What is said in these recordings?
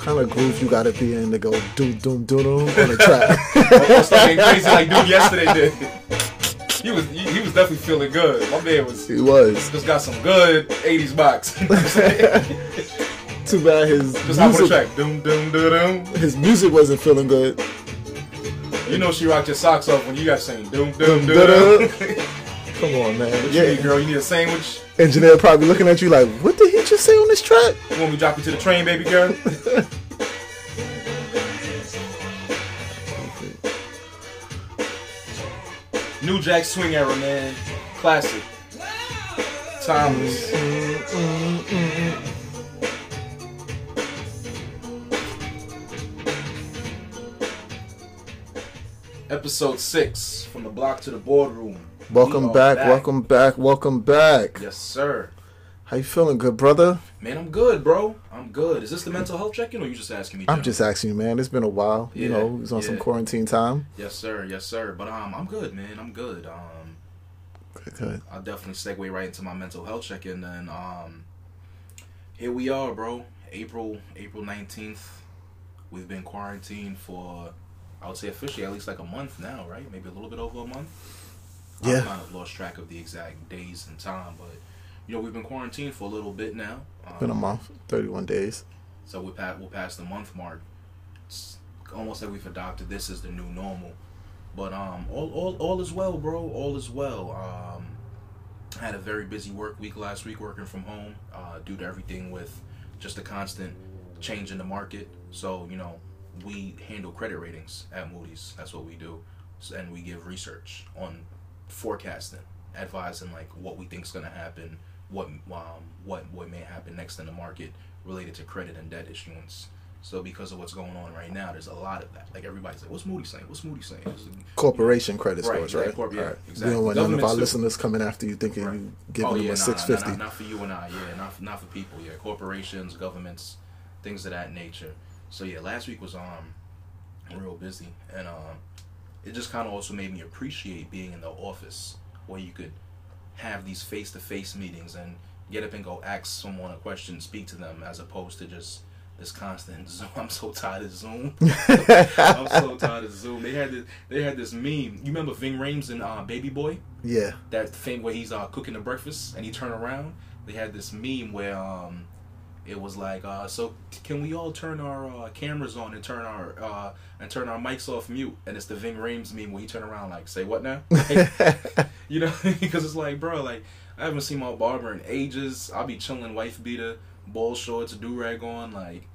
what kind of groove you gotta be in to go doom doom doom doom on a track? Almost like crazy like dude yesterday did. He was he, he was definitely feeling good. My man was he was. just got some good '80s box. Too bad his just the music, track. Doom doom doom doom. his music wasn't feeling good. You know she rocked your socks off when you got saying doom doom doom. Da-da. Come on, man. What you need, Yeah, girl? You need a sandwich? engineer probably looking at you like, what did he just say on this track? When we drop you to the train, baby girl? New Jack Swing era, man. Classic. Timeless. Episode 6 From the Block to the Boardroom. We Welcome are back, welcome back, welcome back. Yes, sir. How you feeling, good brother? Man, I'm good, bro. I'm good. Is this the mental health check-in, or you just asking me? I'm just asking you, man. It's been a while. You know, it's on some quarantine time. Yes, sir. Yes, sir. But um, I'm good, man. I'm good. Um, Good, good. I'll definitely segue right into my mental health check-in. And um, here we are, bro. April April 19th. We've been quarantined for, I would say officially at least like a month now, right? Maybe a little bit over a month. Yeah. I've kind of lost track of the exact days and time, but you know we've been quarantined for a little bit now. Um, Been a month, 31 days. So we pa- we'll pass the month mark. It's almost like we've adopted this as the new normal. But um, all, all, all is well, bro. All is well. Um, I had a very busy work week last week, working from home, uh, due to everything with just the constant change in the market. So you know, we handle credit ratings at Moody's. That's what we do, S- and we give research on forecasting, advising like what we think is going to happen, what um, what what may happen next in the market related to credit and debt issuance. So because of what's going on right now, there's a lot of that. Like everybody's like, "What's Moody saying? What's Moody saying?" Corporation credit Right, scores, yeah, right? corp- yeah, Alright. exactly. We don't want none of our too. listeners coming after you thinking Right. you giving oh them a nah, 650. Not, not for you and I. Yeah, not for, not for people. Yeah, corporations, governments, things of that nature. So yeah, last week was um real busy, and um it just kind of also made me appreciate being in the office where you could have these face to face meetings and get up and go ask someone a question, speak to them, as opposed to just this constant Zoom. I'm so tired of Zoom. I'm so tired of Zoom. They had this, they had this meme. You remember Ving Rhames and uh, Baby Boy? yeah. that thing where he's uh, cooking the breakfast and he turn around. They had this meme where um, it was like, uh, so can we all turn our uh, cameras on and turn our uh, and turn our mics off mute? And it's the Ving Rhames meme where he turn around like, say what now? you know, because it's like, bro, like I haven't seen my barber in ages. I'll be chilling, wife beater, ball shorts, do rag on. Like,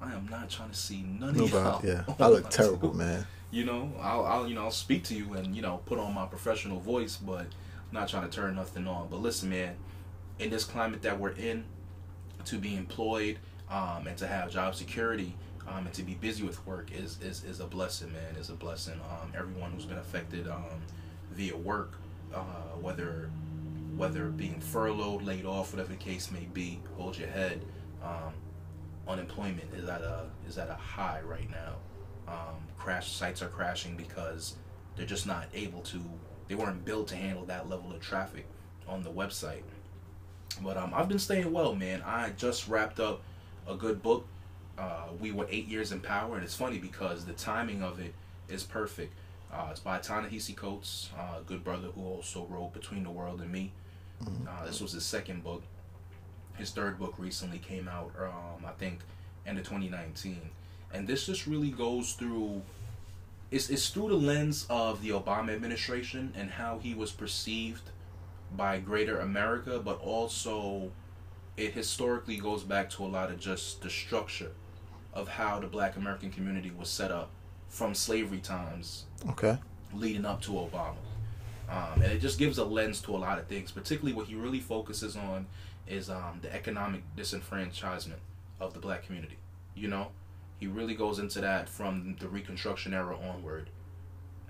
I am not trying to see none of No y'all. Yeah. I look terrible, man. you know I'll, I'll you know i'll speak to you and you know put on my professional voice but I'm not trying to turn nothing on but listen man in this climate that we're in to be employed um, and to have job security um, and to be busy with work is, is, is a blessing man. Is a blessing. Um, everyone who's been affected um, via work uh, whether whether being furloughed laid off whatever the case may be hold your head um, unemployment is at a is at a high right now. Um, crash sites are crashing because they're just not able to they weren't built to handle that level of traffic on the website but um, i've been staying well man i just wrapped up a good book uh, we were eight years in power and it's funny because the timing of it is perfect uh, it's by Ta-Nehisi Coates, uh, good brother who also wrote Between the World and Me. Uh, this was his second book. His third book recently came out, um, I think, end of 2019. And this just really goes through, it's, it's through the lens of the Obama administration and how he was perceived by greater America, but also it historically goes back to a lot of just the structure of how the black American community was set up from slavery times Okay. leading up to Obama. Um, and it just gives a lens to a lot of things. Particularly, what he really focuses on is um, the economic disenfranchisement of the black community. You know, he really goes into that from the Reconstruction era onward,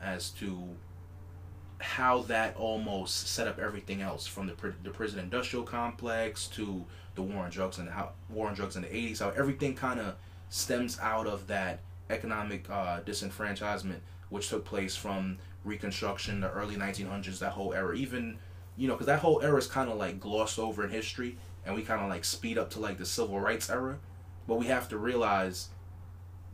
as to how that almost set up everything else from the the prison industrial complex to the war on drugs and how war on drugs in the 80s how everything kind of stems out of that economic uh, disenfranchisement which took place from reconstruction the early 1900s that whole era. Even you know because that whole era is kind of like glossed over in history and we kind of like speed up to like the civil rights era. But we have to realize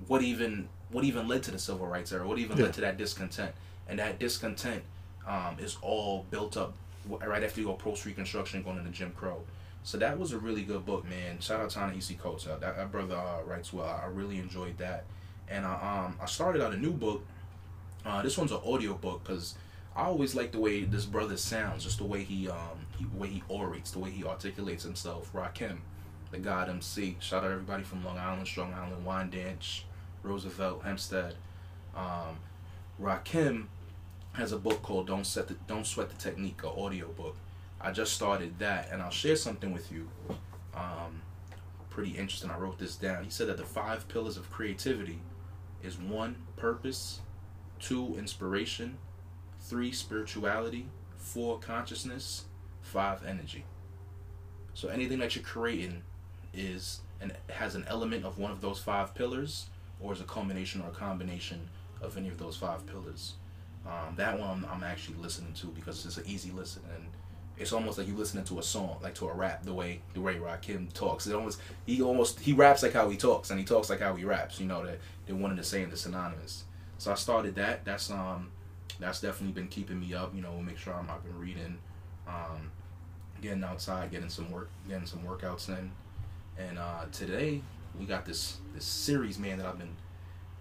what even what even led to the civil rights era, what even Yeah. led to that discontent, and that discontent um, is all built up right after you go post Reconstruction, going into Jim Crow. So that was a really good book, man. Shout out to Ta-Nehisi Coates. Uh, that, that brother uh, writes well. I really enjoyed that, and I um I started out a new book. Uh, this one's an audio book because I always like the way this brother sounds, just the way he um he, way he orates, the way he articulates himself. Rakim, the God MC. Shout out everybody from Long Island, Strong Island, Wyandanch, Roosevelt, Hempstead. Um, Rakim has a book called "Don't Set the Don't Sweat the Technique," a audio book. I just started that, and I'll share something with you. Um, pretty interesting. I wrote this down. He said that the five pillars of creativity is one purpose, two inspiration, three spirituality, four consciousness, five energy. So anything that you're creating is and has an element of one of those five pillars, or is a culmination or a combination of any of those five pillars. Um, that one I'm, I'm actually listening to because it's an easy listen and it's almost like you listening to a song, like to a rap. The way the way Rakim talks, it almost he almost he raps like how he talks, and he talks like how he raps. You know that they're one and the same, they're synonymous. So I started that. That's um that's definitely been keeping me up. You know, make sure I'm I've been reading, um, getting outside, getting some work, getting some workouts in. And uh, today we got this this series, man, that I've been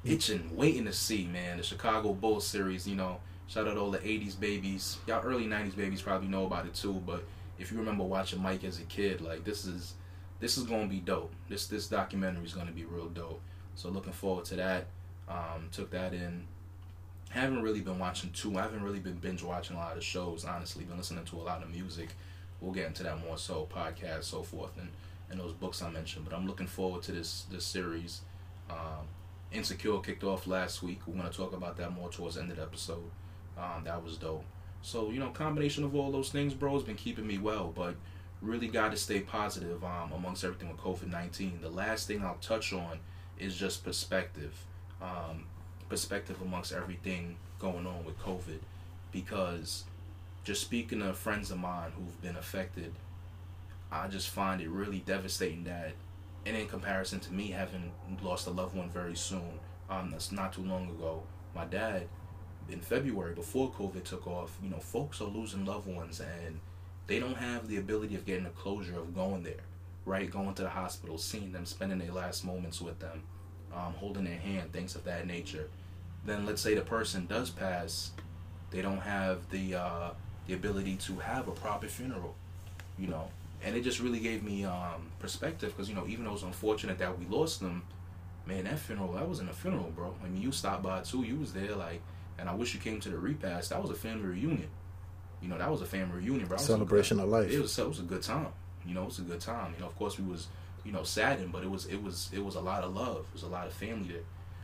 itching, waiting to see, man. The Chicago Bulls series. You know, shout out all the '80s babies. Y'all early '90s babies probably know about it too. But if you remember watching Mike as a kid, like this is this is gonna be dope. This this documentary is gonna be real dope. So looking forward to that. Um, took that in. Haven't really been watching too. I haven't really been binge watching a lot of shows. Honestly, been listening to a lot of music. We'll get into that more so podcasts, so forth, and and those books I mentioned. But I'm looking forward to this this series. Um, Insecure kicked off last week. We're gonna talk about that more towards the end of the episode. Um, that was dope. So you know, combination of all those things, bro, has been keeping me well. But really got to stay positive um, amongst everything with COVID nineteen. The last thing I'll touch on is just perspective. Um, perspective amongst everything going on with COVID, because just speaking to friends of mine who've been affected, I just find it really devastating that, and in comparison to me having lost a loved one very soon, um, that's not too long ago, my dad, in February before COVID took off, you know, folks are losing loved ones and they don't have the ability of getting the closure of going there, right? Going to the hospital, seeing them, spending their last moments with them, um, holding their hand, things of that nature. Then let's say the person does pass, they don't have the uh, the ability to have a proper funeral, you know. And it just really gave me um, perspective because you know even though it's unfortunate that we lost them, man, that funeral that wasn't a funeral, bro. I mean, you stopped by too, you was there, like, and I wish you came to the repast. That was a family reunion. You know, that was a family reunion, bro. Was Celebration of life. it was it was a good time. You know, it was a good time. You know, of course we was you know saddened, but it was it was it was a lot of love. It was a lot of family there.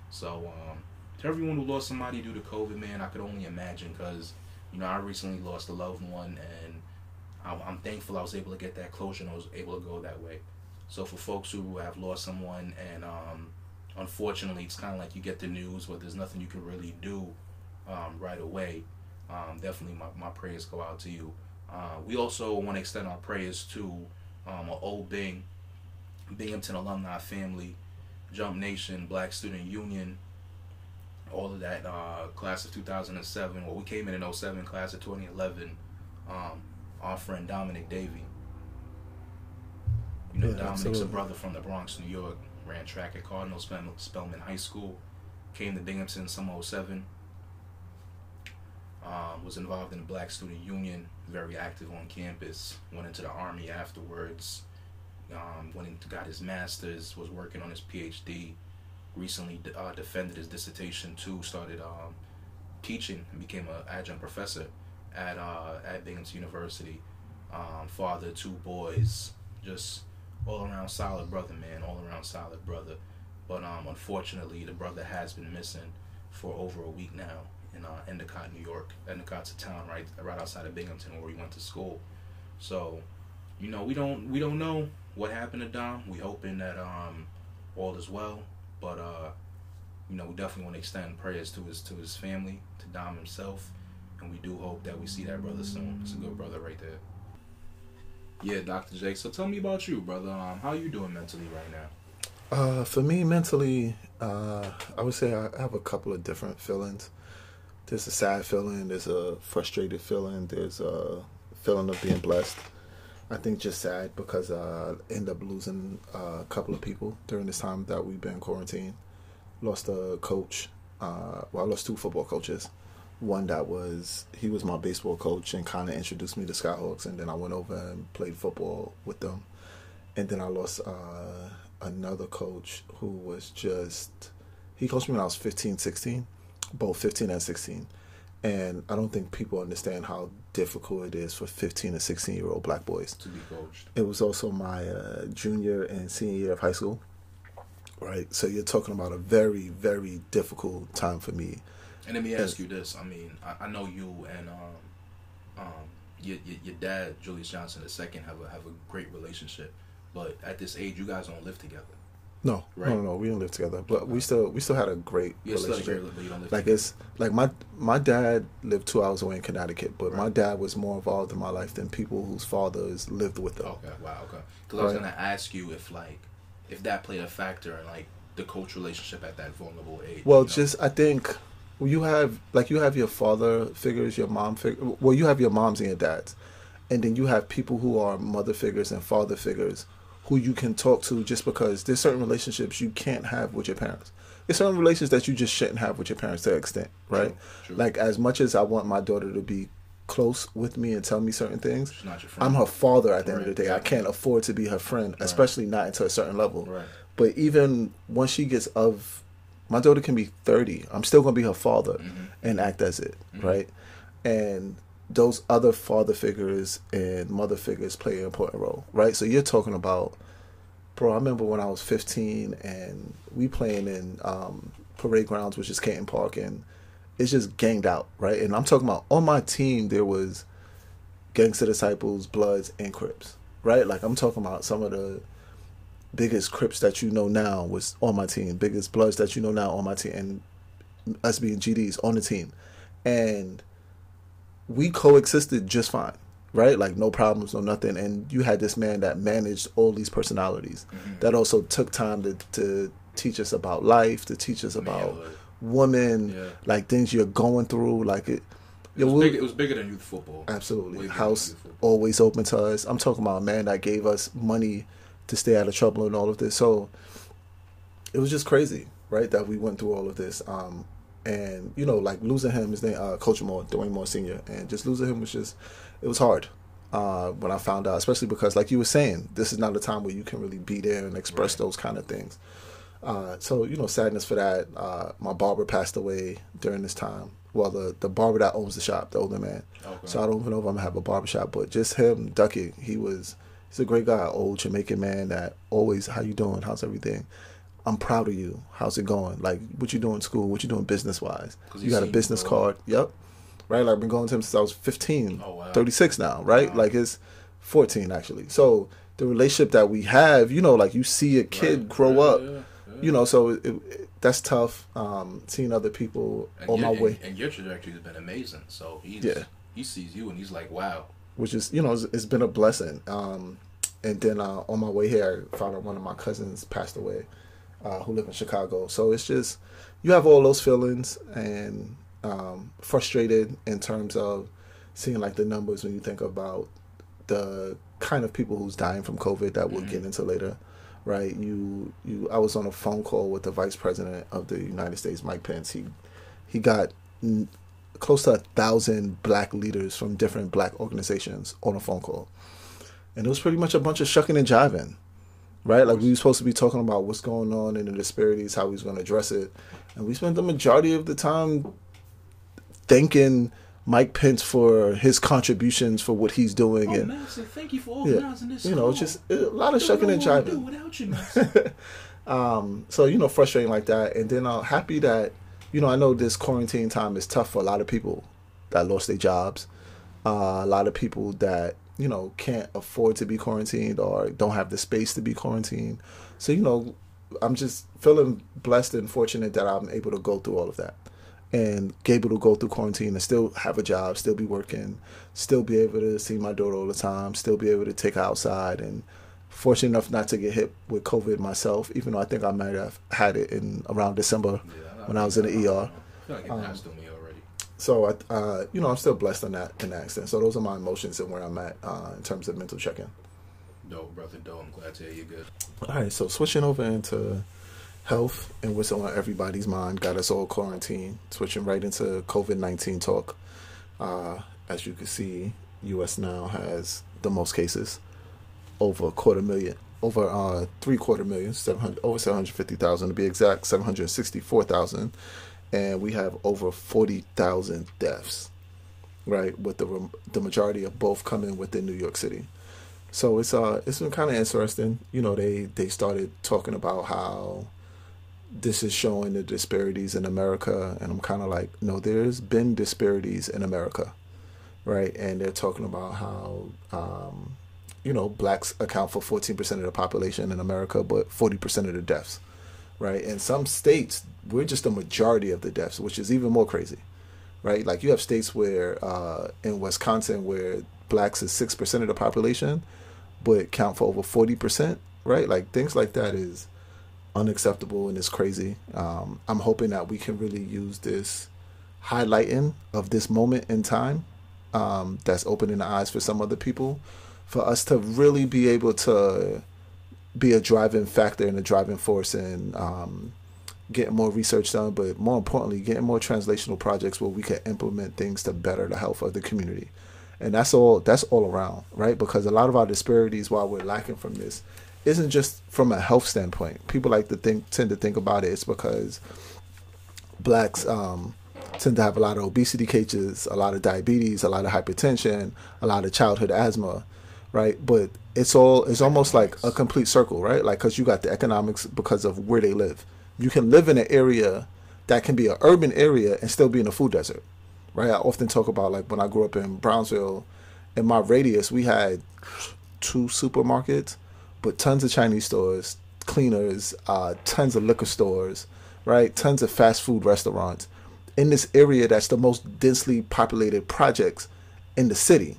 So um, to everyone who lost somebody due to COVID, man, I could only imagine because you know I recently lost a loved one, and I'm, thankful I was able to get that closure and I was able to go that way. So for folks who have lost someone and um, unfortunately it's kind of like you get the news, but there's nothing you can really do um, right away. Um, definitely, my, my prayers go out to you. Uh, we also want to extend our prayers to um, our old Bing, Binghamton alumni family, Jump Nation, Black Student Union, all of that uh, class of 2007. Well, we came in in 07, class of 2011. Um, our friend Dominic Davey. You know, Yeah, Dominic's absolutely. a brother from the Bronx, New York. Ran track at Cardinal Spell- Spellman High School. Came to Binghamton in some 07 um, was involved in the Black Student Union, very active on campus. Went into the army afterwards. Um, went into got his master's. Was working on his PhD. Recently uh, defended his dissertation too. Started um, teaching and became an adjunct professor at uh, at Binghamton University. Um, father, two boys, just all around solid brother, man. All around solid brother. But um, unfortunately, the brother has been missing for over a week now in uh, Endicott, New York. Endicott's a town right right outside of Binghamton where we went to school. So, you know, we don't we don't know what happened to Dom. We hoping that um all is well, but uh, you know, we definitely want to extend prayers to his to his family, to Dom himself, and we do hope that we see that brother soon. It's a good brother right there. Yeah, Dr. Jake. So tell me about you, brother. Um, how you doing mentally right now? Uh, for me, mentally, uh, I would say I have a couple of different feelings. There's a sad feeling, there's a frustrated feeling, there's a feeling of being blessed. I think just sad because uh, I end up losing a couple of people during this time that we've been quarantined. Lost a coach. Uh, well, I lost two football coaches. One that was he was my baseball coach and kind of introduced me to Skyhawks, and then I went over and played football with them. And then I lost uh, another coach who was just he coached me when I was 15, 16, both 15 and 16. And I don't think people understand how difficult it is for 15 and 16 year old black boys to be coached. It was also my uh, junior and senior year of high school, right? So you're talking about a very, very difficult time for me. And let me ask you this: I mean, I, I know you and um, um, your, your, your dad, Julius Johnson II, have a have a great relationship. But at this age, you guys don't live together. No, right? no, no, we didn't live together, but we still we still had a great you relationship. Great, like it's like my my dad lived two hours away in Connecticut, but right. my dad was more involved in my life than people whose fathers lived with them. Okay, wow, okay. Because right. I was gonna ask you if like if that played a factor in like the coach relationship at that vulnerable age. Well, you know? just I think you have like you have your father figures, your mom figure. Well, you have your moms and your dads, and then you have people who are mother figures and father figures who you can talk to just because there's certain relationships you can't have with your parents. There's certain relations that you just shouldn't have with your parents to an extent, right? True, true. Like as much as I want my daughter to be close with me and tell me certain things, I'm her father at the right, end of the day. I can't afford to be her friend, right. especially not until a certain level. Right. But even once she gets of my daughter can be 30, I'm still going to be her father mm-hmm. and act as it, mm-hmm. right? And those other father figures and mother figures play an important role, right? So you're talking about, bro. I remember when I was 15 and we playing in um, parade grounds, which is Canton Park, and it's just ganged out, right? And I'm talking about on my team there was gangster disciples, Bloods, and Crips, right? Like I'm talking about some of the biggest Crips that you know now was on my team, biggest Bloods that you know now on my team, and us being GDs on the team, and we coexisted just fine, right? Like no problems, no nothing. And you had this man that managed all these personalities mm-hmm. that also took time to, to teach us about life, to teach us about women, yeah. like things you're going through. Like it, it was, big, it was bigger than youth football. Absolutely. House football. always open to us. I'm talking about a man that gave us money to stay out of trouble and all of this. So it was just crazy, right? That we went through all of this. Um, and you know, like losing him, his name, uh, Coach Moore, Dwayne Moore Senior, and just losing him was just, it was hard. Uh, when I found out, especially because, like you were saying, this is not a time where you can really be there and express right. those kind of things. Uh, so you know, sadness for that. Uh, my barber passed away during this time. Well, the the barber that owns the shop, the older man. Okay. So I don't even know if I'm gonna have a barber shop, but just him, Ducky, he was he's a great guy, old Jamaican man that always, how you doing? How's everything? I'm proud of you. How's it going? Like, what you doing in school? What you doing business wise? You got a business card. Yep. Right? Like, I've been going to him since I was 15. Oh, wow. 36 now, right? Wow. Like, it's 14, actually. So, the relationship that we have, you know, like, you see a kid right. grow up, yeah, yeah. you know, so it, it, that's tough. Um, seeing other people and on my and, way. And your trajectory has been amazing. So, he's, yeah. he sees you and he's like, wow. Which is, you know, it's, it's been a blessing. Um, and then uh, on my way here, I found out one of my cousins passed away uh, who live in Chicago. So it's just you have all those feelings and um, frustrated in terms of seeing like the numbers when you think about the kind of people who's dying from COVID that we'll mm-hmm. get into later. Right, you you. I was on a phone call with the Vice President of the United States, Mike Pence. He he got close to a thousand black leaders from different black organizations on a phone call, and it was pretty much a bunch of shucking and jiving right? Like we were supposed to be talking about what's going on in the disparities, how he's going to address it, and we spent the majority of the time thanking Mike Pence for his contributions for what he's doing. Oh, and Master, thank you for organizing yeah, this. You know, just a lot of shucking and jiving. without you, um, so you know, frustrating like that, and then I'm happy that you know I know this quarantine time is tough for a lot of people that lost their jobs. Uh, a lot of people that you know, can't afford to be quarantined or don't have the space to be quarantined. So, you know, I'm just feeling blessed and fortunate that I'm able to go through all of that and able to go through quarantine and still have a job, still be working, still be able to see my daughter all the time, still be able to take her outside and Fortunate enough not to get hit with COVID myself, even though I think I might have had it in around December yeah, when I was in the ER. Like um, so I, uh, you know, I'm still blessed in that in that extent. So those are my emotions and where I'm at uh, in terms of mental check-in. Dope, brother. Dope. I'm glad to hear you're good. All right, so switching over into health and what's on everybody's mind got us all quarantined. Switching right into COVID nineteen talk. Uh, as you can see, U.S. now has the most cases, over a quarter million, over uh, three quarter million, seven hundred, over seven hundred fifty thousand to be exact, seven hundred sixty four thousand, and we have over forty thousand deaths. Right, with the the majority of both coming within New York City. So it's uh it's been kind of interesting. You know, they they started talking about how this is showing the disparities in America, and I'm kind of like, no, there's been disparities in America, right? And they're talking about how, um, you know, blacks account for 14% of the population in America, but 40% of the deaths, right? In some states, we're just a majority of the deaths, which is even more crazy, right? Like you have states where, uh, in Wisconsin, where blacks is 6% of the population, but count for over 40%, right? Like things like that is unacceptable and it's crazy. Um, I'm hoping that we can really use this highlighting of this moment in time um, that's opening the eyes for some other people for us to really be able to be a driving factor and a driving force in um, getting more research done, but more importantly, getting more translational projects where we can implement things to better the health of the community. And that's all that's all around, right? Because a lot of our disparities while we're lacking from this isn't just from a health standpoint. People like to think tend to think about it. It's because blacks um, tend to have a lot of obesity cases, a lot of diabetes, a lot of hypertension, a lot of childhood asthma, right? But it's all it's almost like a complete circle, right? Like because you got the economics because of where they live. You can live in an area that can be an urban area and still be in a food desert, right? I often talk about like when I grew up in Brownsville, in my radius we had two supermarkets but tons of Chinese stores, cleaners, uh, tons of liquor stores, right? Tons of fast food restaurants in this area that's the most densely populated projects in the city,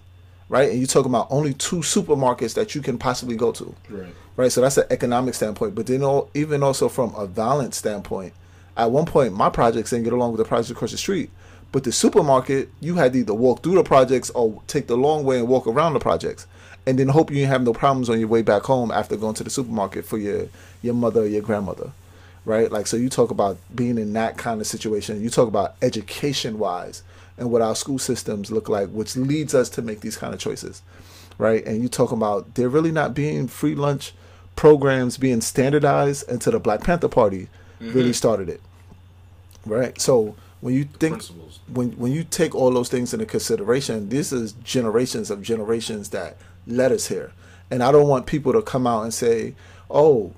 right? And you're talking about only two supermarkets that you can possibly go to, right? Right. So that's an economic standpoint, but then all, even also from a violence standpoint. At one point, my projects didn't get along with the projects across the street, but the supermarket, you had to either walk through the projects or take the long way and walk around the projects and then hope you have no problems on your way back home after going to the supermarket for your your mother or your grandmother right like so you talk about being in that kind of situation you talk about education wise and what our school systems look like which leads us to make these kind of choices right and you talk about there really not being free lunch programs being standardized until the black panther party mm-hmm. really started it right so when you think when when you take all those things into consideration this is generations of generations that led us here. And I don't want people to come out and say, "Oh,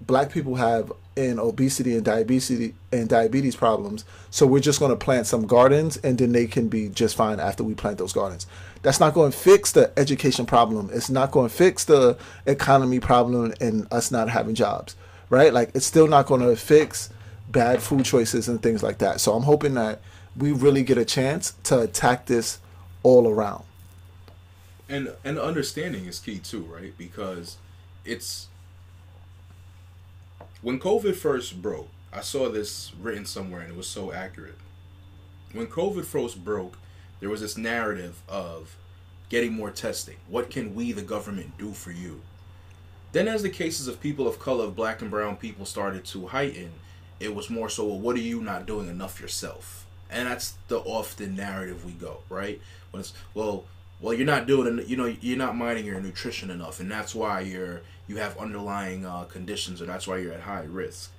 black people have in obesity and diabetes and diabetes problems, so we're just going to plant some gardens and then they can be just fine after we plant those gardens." That's not going to fix the education problem. It's not going to fix the economy problem and us not having jobs, right? Like it's still not going to fix bad food choices and things like that. So I'm hoping that we really get a chance to attack this all around and and understanding is key too, right? Because it's when COVID first broke. I saw this written somewhere, and it was so accurate. When COVID first broke, there was this narrative of getting more testing. What can we, the government, do for you? Then, as the cases of people of color, of black and brown people, started to heighten, it was more so, well, what are you not doing enough yourself? And that's the often narrative we go, right? When it's, well, well you're not doing you know you're not minding your nutrition enough and that's why you're you have underlying uh, conditions and that's why you're at high risk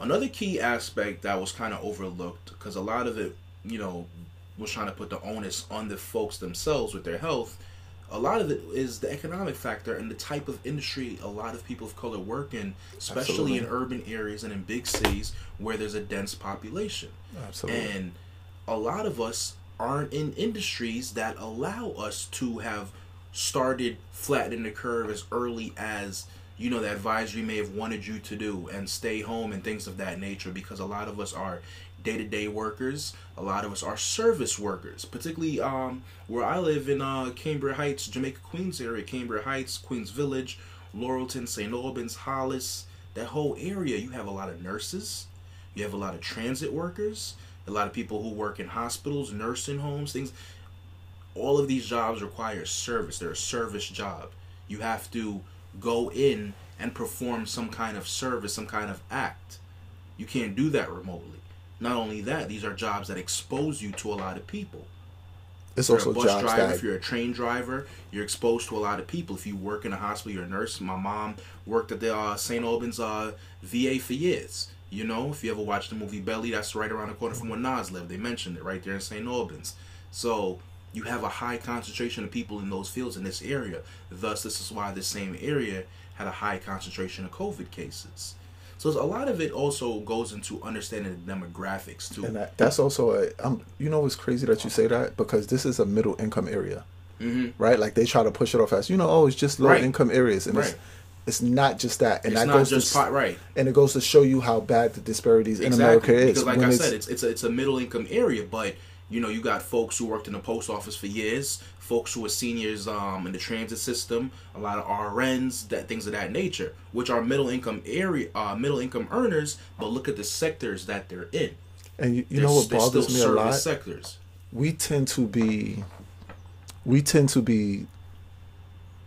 another key aspect that was kind of overlooked because a lot of it you know was trying to put the onus on the folks themselves with their health a lot of it is the economic factor and the type of industry a lot of people of color work in especially Absolutely. in urban areas and in big cities where there's a dense population Absolutely. and a lot of us aren't in industries that allow us to have started flattening the curve as early as you know the advisory may have wanted you to do and stay home and things of that nature because a lot of us are day-to-day workers a lot of us are service workers particularly um, where i live in uh, cambria heights jamaica queens area cambria heights queens village Laurelton, St. Albans, Hollis, that whole area, you have a lot of nurses, you have a lot of transit workers, a lot of people who work in hospitals, nursing homes, things. All of these jobs require service. They're a service job. You have to go in and perform some kind of service, some kind of act. You can't do that remotely. Not only that, these are jobs that expose you to a lot of people. It's If also you're a bus jobs driver, that if you're a train driver, you're exposed to a lot of people. If you work in a hospital, you're a nurse. My mom worked at the uh, St. Albans uh, VA for years. You know, if you ever watched the movie Belly, that's right around the corner from where Nas lived. They mentioned it right there in St. Albans. So you have a high concentration of people in those fields in this area. Thus, this is why this same area had a high concentration of COVID cases. So a lot of it also goes into understanding the demographics too. and that, that's also a um, you know it's crazy that you say that because this is a middle income area hmm right like they try to push it off as you know oh it's just low Right. income areas and Right. it's not just that and It's that not goes just to pot, right. and it goes to show you how bad the disparities in America is Because like I it's- said, it's it's a, it's a middle income area, but you know you got folks who worked in the post office for years, folks who are seniors um, in the transit system, a lot of RNs, that things of that nature, which are middle income area, uh, middle income earners. But look at the sectors that they're in. and you, you know what bothers me a lot sectors. we tend to be we tend to be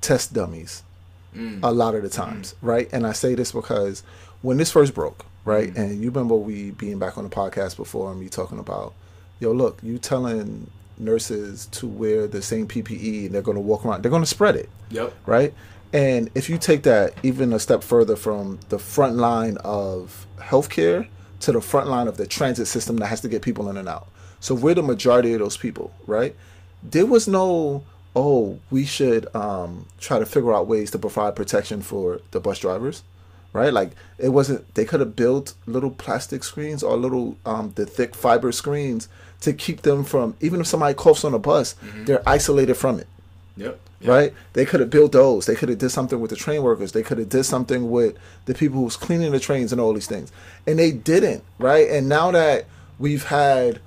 test dummies Mm. a lot of the times right and i say this because when this first broke right Mm. and you remember we being back on the podcast before and me talking about yo look you telling nurses to wear the same ppe and they're going to walk around they're going to spread it Yep. right? And if you take that even a step further from the front line of healthcare to the front line of the transit system that has to get people in and out. So we're the majority of those people, right? There was no, oh, we should um, try to figure out ways to provide protection for the bus drivers, right? Like it wasn't. They could have built little plastic screens or little um, the thick fiber screens to keep them from even if somebody coughs on a bus, they're isolated from it Yep. Yep. right? They could have built those. They could have did something with the train workers. They could have did something with the people who's cleaning the trains and all these things, and they didn't, right? And now that we've had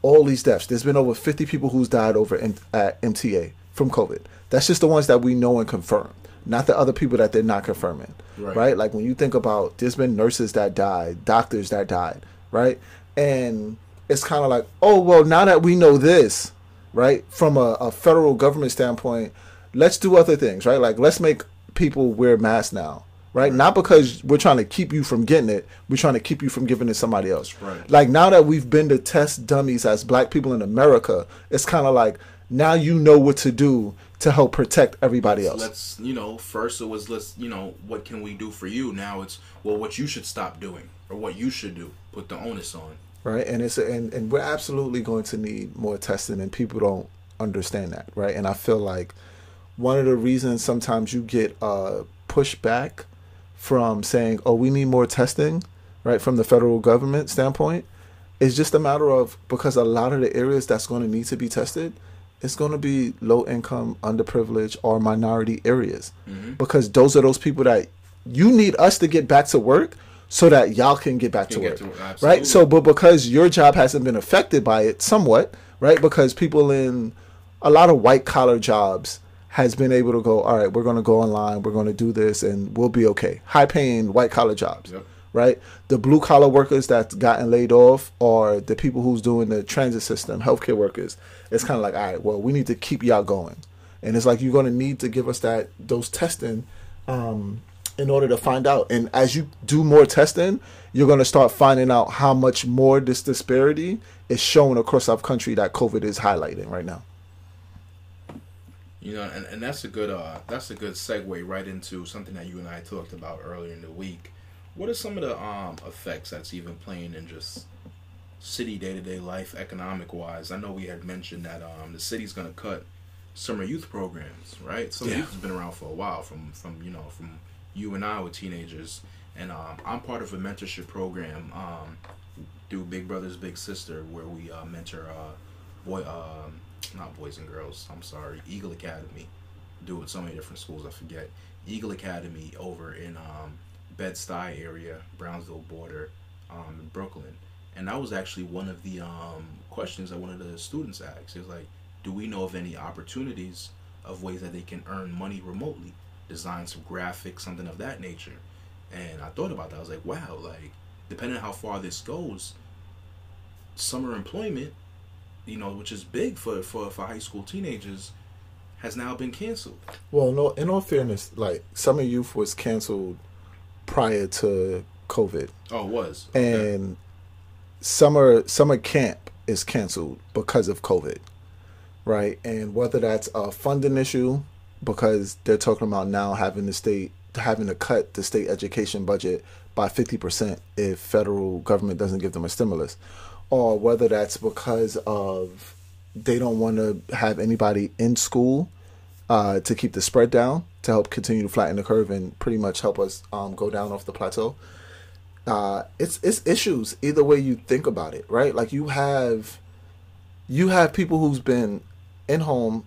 all these deaths, there's been over 50 people who's died over in, at MTA from COVID. That's just the ones that we know and confirm, not the other people that they're not confirming, Right. right? Like when you think about, there's been nurses that died, doctors that died, right? And it's kind of like, oh well, now that we know this, right, from a, a federal government standpoint, let's do other things, right? Like let's make people wear masks now, right? Not because we're trying to keep you from getting it, we're trying to keep you from giving it to somebody else. Right. Like now that we've been to test dummies as black people in America, it's kind of like now you know what to do to help protect everybody else. Let's you know. First it was let's you know what can we do for you. Now it's well what you should stop doing or what you should do. Put the onus on. right and it's and, and we're absolutely going to need more testing and people don't understand that right and i feel like one of the reasons sometimes you get uh pushback from saying oh we need more testing right from the federal government standpoint is just a matter of because a lot of the areas that's going to need to be tested it's going to be low income underprivileged or minority areas. Mm-hmm. because those are those people that you need us to get back to work so that y'all can get back Can to get work to- right? so but because your job hasn't been affected by it somewhat right? Because people in a lot of white collar jobs has been able to go all right we're going to go online we're going to do this and we'll be okay. High paying white collar jobs Yep. right? The blue collar workers that's gotten laid off or the people who's doing the transit system healthcare workers it's kind of like all right well we need to keep y'all going and it's like you're going to need to give us that those testing um, in order to find out. And as you do more testing, you're going to start finding out how much more this disparity is shown across our country that COVID is highlighting right now. You know, and, and that's a good uh that's a good segue right into something that you and I talked about earlier in the week. What are some of the um effects that's even playing in just city day to day life economic wise? I know we had mentioned that um the city's gonna cut summer youth programs, right? Summer Yeah. youth has been around for a while from from you know from you and I were teenagers and um, I'm part of a mentorship program um, through Big Brothers Big Sister where we uh, mentor uh, boy um, not boys and girls I'm sorry Eagle Academy do it with so many different schools I forget Eagle Academy over in um, Bed Stuy area Brownsville border um, in Brooklyn and that was actually one of the um, questions that one of the students asked. It was like, do we know of any opportunities of ways that they can earn money remotely? design some graphics, something of that nature. And I thought about that. I was like, wow, like depending on how far this goes, summer employment, you know, which is big for for, for high school teenagers, has now been canceled. Well, no, in all fairness, like summer youth was canceled prior to COVID. Oh, it was. Okay. And summer summer camp is canceled because of COVID. Right? And whether that's a funding issue because they're talking about now having the state having to cut the state education budget by 50% if federal government doesn't give them a stimulus or whether that's because of they don't want to have anybody in school uh, to keep the spread down to help continue to flatten the curve and pretty much help us um, go down off the plateau. Uh, it's it's issues either way you think about it, right? Like you have you have people who's been in home,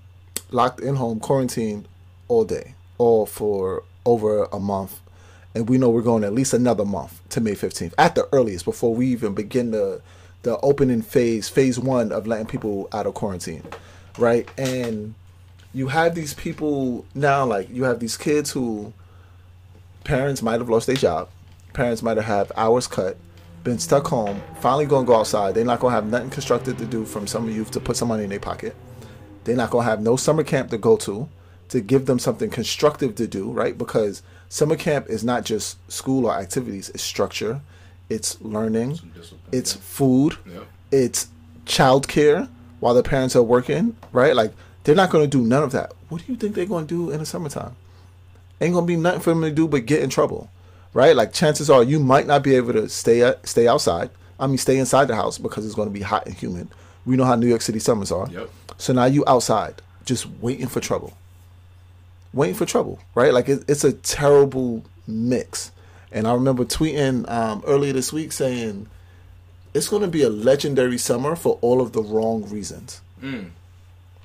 locked in home, quarantined all day, all for over a month, and we know we're going at least another month to May fifteenth at the earliest before we even begin the the opening phase, phase one of letting people out of quarantine, right? And you have these people now, like you have these kids who parents might have lost their job, parents might have hours cut, been stuck home, finally gonna go outside. They're not gonna have nothing constructive to do from summer youth to put some money in their pocket. They're not gonna have no summer camp to go to to give them something constructive to do, right? Because summer camp is not just school or activities, it's structure, it's learning, it's yeah. food, yeah. it's childcare while the parents are working, right? Like they're not going to do none of that. What do you think they're going to do in the summertime? Ain't going to be nothing for them to do but get in trouble, right? Like chances are you might not be able to stay stay outside. I mean, stay inside the house because it's going to be hot and humid. We know how New York City summers are. Yep. So now you outside, just waiting for trouble. Waiting for trouble, right? Like it, it's a terrible mix. And I remember tweeting um, earlier this week saying it's going to be a legendary summer for all of the wrong reasons. Mm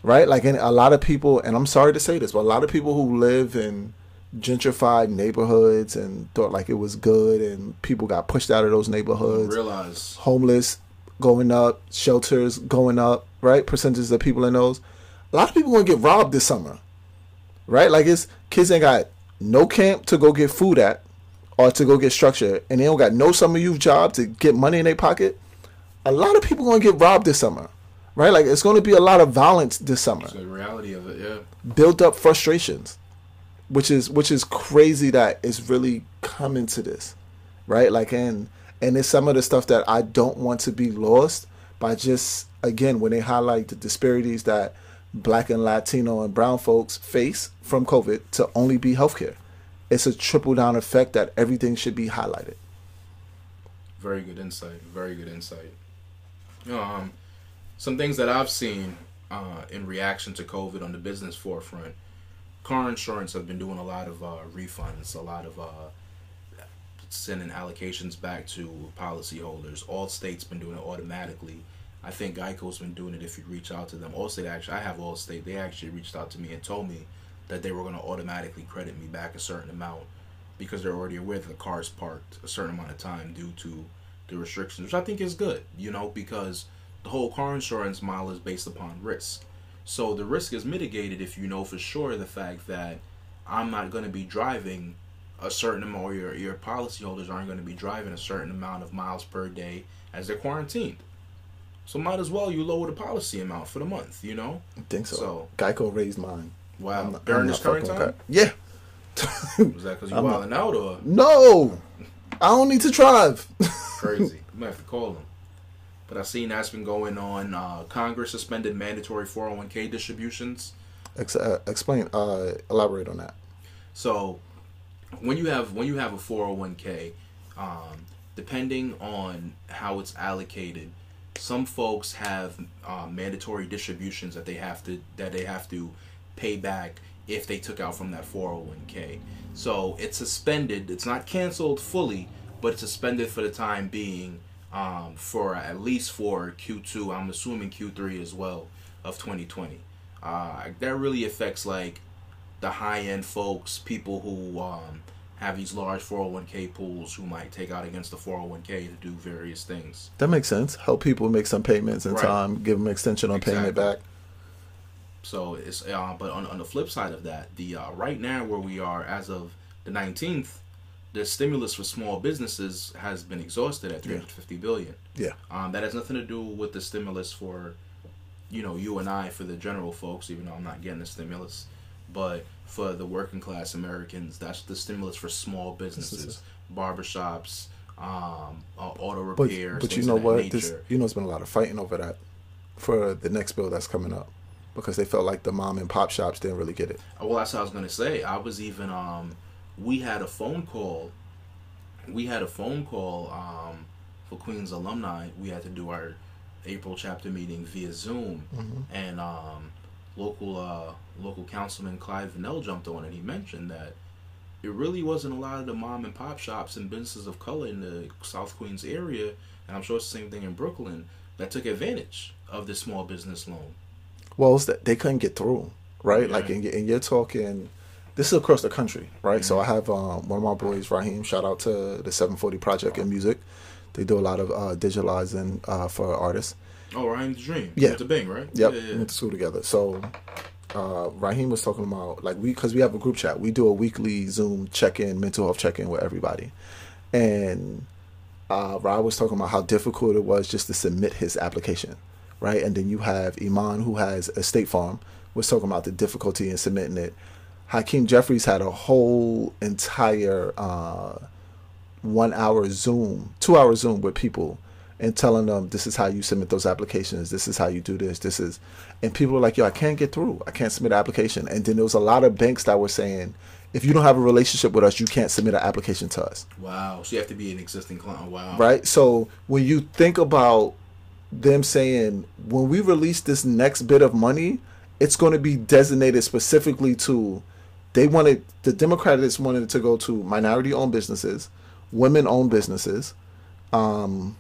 right? Like in a lot of people, and I'm sorry to say this, but a lot of people who live in gentrified neighborhoods and thought like it was good, and people got pushed out of those neighborhoods. Realize homeless going up, shelters going up, right? Percentages of people in those. A lot of people gonna get robbed this summer, right? Like it's kids ain't got no camp to go get food at or to go get structure, and they don't got no summer youth job to get money in their pocket. A lot of people gonna get robbed this summer right? Like it's going to be a lot of violence this summer. It's the reality of it, yeah. Built up frustrations, which is which is crazy that it's really coming to this, right? Like and and it's some of the stuff that I don't want to be lost by just again when they highlight the disparities that black and Latino and brown folks face from COVID to only be healthcare. It's a triple down effect that everything should be highlighted. Very good insight. Very good insight. Um, some things that I've seen uh, in reaction to COVID on the business forefront. Car insurance have been doing a lot of uh, refunds, a lot of uh, sending allocations back to policyholders. Allstate's been doing it automatically. I think Geico's been doing it if you reach out to them. Allstate actually, I have Allstate. They actually reached out to me and told me that they were going to automatically credit me back a certain amount because they're already aware that the car is parked a certain amount of time due to the restrictions, which I think is good, you know, because – the whole car insurance model is based upon risk. So the risk is mitigated if you know for sure the fact that I'm not going to be driving a certain amount, or your, your policyholders aren't going to be driving a certain amount of miles per day as they're quarantined. So might as well you lower the policy amount for the month, you know? I think so. so Geico raised mine. Wow. Not, During this current time? Yeah. Was that because you're wilding out or? No! I don't need to drive. Crazy. You might have to call them. But I've seen that's been going on. Uh, Congress suspended mandatory 401k distributions. Ex- uh, explain, uh, elaborate on that. So, when you have when you have a 401k, um, depending on how it's allocated, some folks have uh, mandatory distributions that they have to that they have to pay back if they took out from that 401k. So it's suspended. It's not canceled fully, but it's suspended for the time being um, for at least for Q2. I'm assuming Q3 as well of 2020. Uh, that really affects like the high end folks, people who um, have these large 401k pools who might take out against the 401k to do various things. That makes sense. Help people make some payments in right. time, give them extension on exactly. paying it back. So it's uh, but on, on the flip side of that, the uh, right now where we are as of the 19th, the stimulus for small businesses has been exhausted at 350 yeah. billion. Yeah. Um, that has nothing to do with the stimulus for, you know, you and I for the general folks. Even though I'm not getting the stimulus, but for the working class Americans, that's the stimulus for small businesses, barbershops, um, uh, auto repairs. But, but you know what? This, you know, it's been a lot of fighting over that for the next bill that's coming up because they felt like the mom and pop shops didn't really get it. Well, that's what I was gonna say. I was even um, we had a phone call. We had a phone call um, for Queens alumni. We had to do our April chapter meeting via Zoom, mm-hmm. and um, local uh, local councilman Clyde Vanel jumped on and he mentioned that it really wasn't a lot of the mom and pop shops and businesses of color in the South Queens area, and I'm sure it's the same thing in Brooklyn, that took advantage of the small business loan. Well, they couldn't get through, right? Yeah. Like, and, and you're talking this is across the country, right? Mm-hmm. So I have um, one of my boys, Raheem. Shout out to the 740 Project in music. They do a lot of uh, digitalizing uh, for artists. Oh, Raheem's Dream. Yeah, the Bing, right? Yep, yeah, yeah. we went to school together. So uh, Raheem was talking about like we because we have a group chat. We do a weekly Zoom check in, mental health check in with everybody, and uh, Rob was talking about how difficult it was just to submit his application, right? And then you have Iman who has a State Farm was talking about the difficulty in submitting it Hakeem Jeffries had a whole entire uh, one hour Zoom, two hour Zoom with people and telling them this is how you submit those applications, this is how you do this, this is, and people were like, yo, I can't get through, I can't submit an application. And then there was a lot of banks that were saying, if you don't have a relationship with us, you can't submit an application to us. Wow. So you have to be an existing client. Wow. Right. So when you think about them saying, when we release this next bit of money, it's going to be designated specifically to they wanted the Democrats wanted to go to minority owned businesses, women owned businesses, um,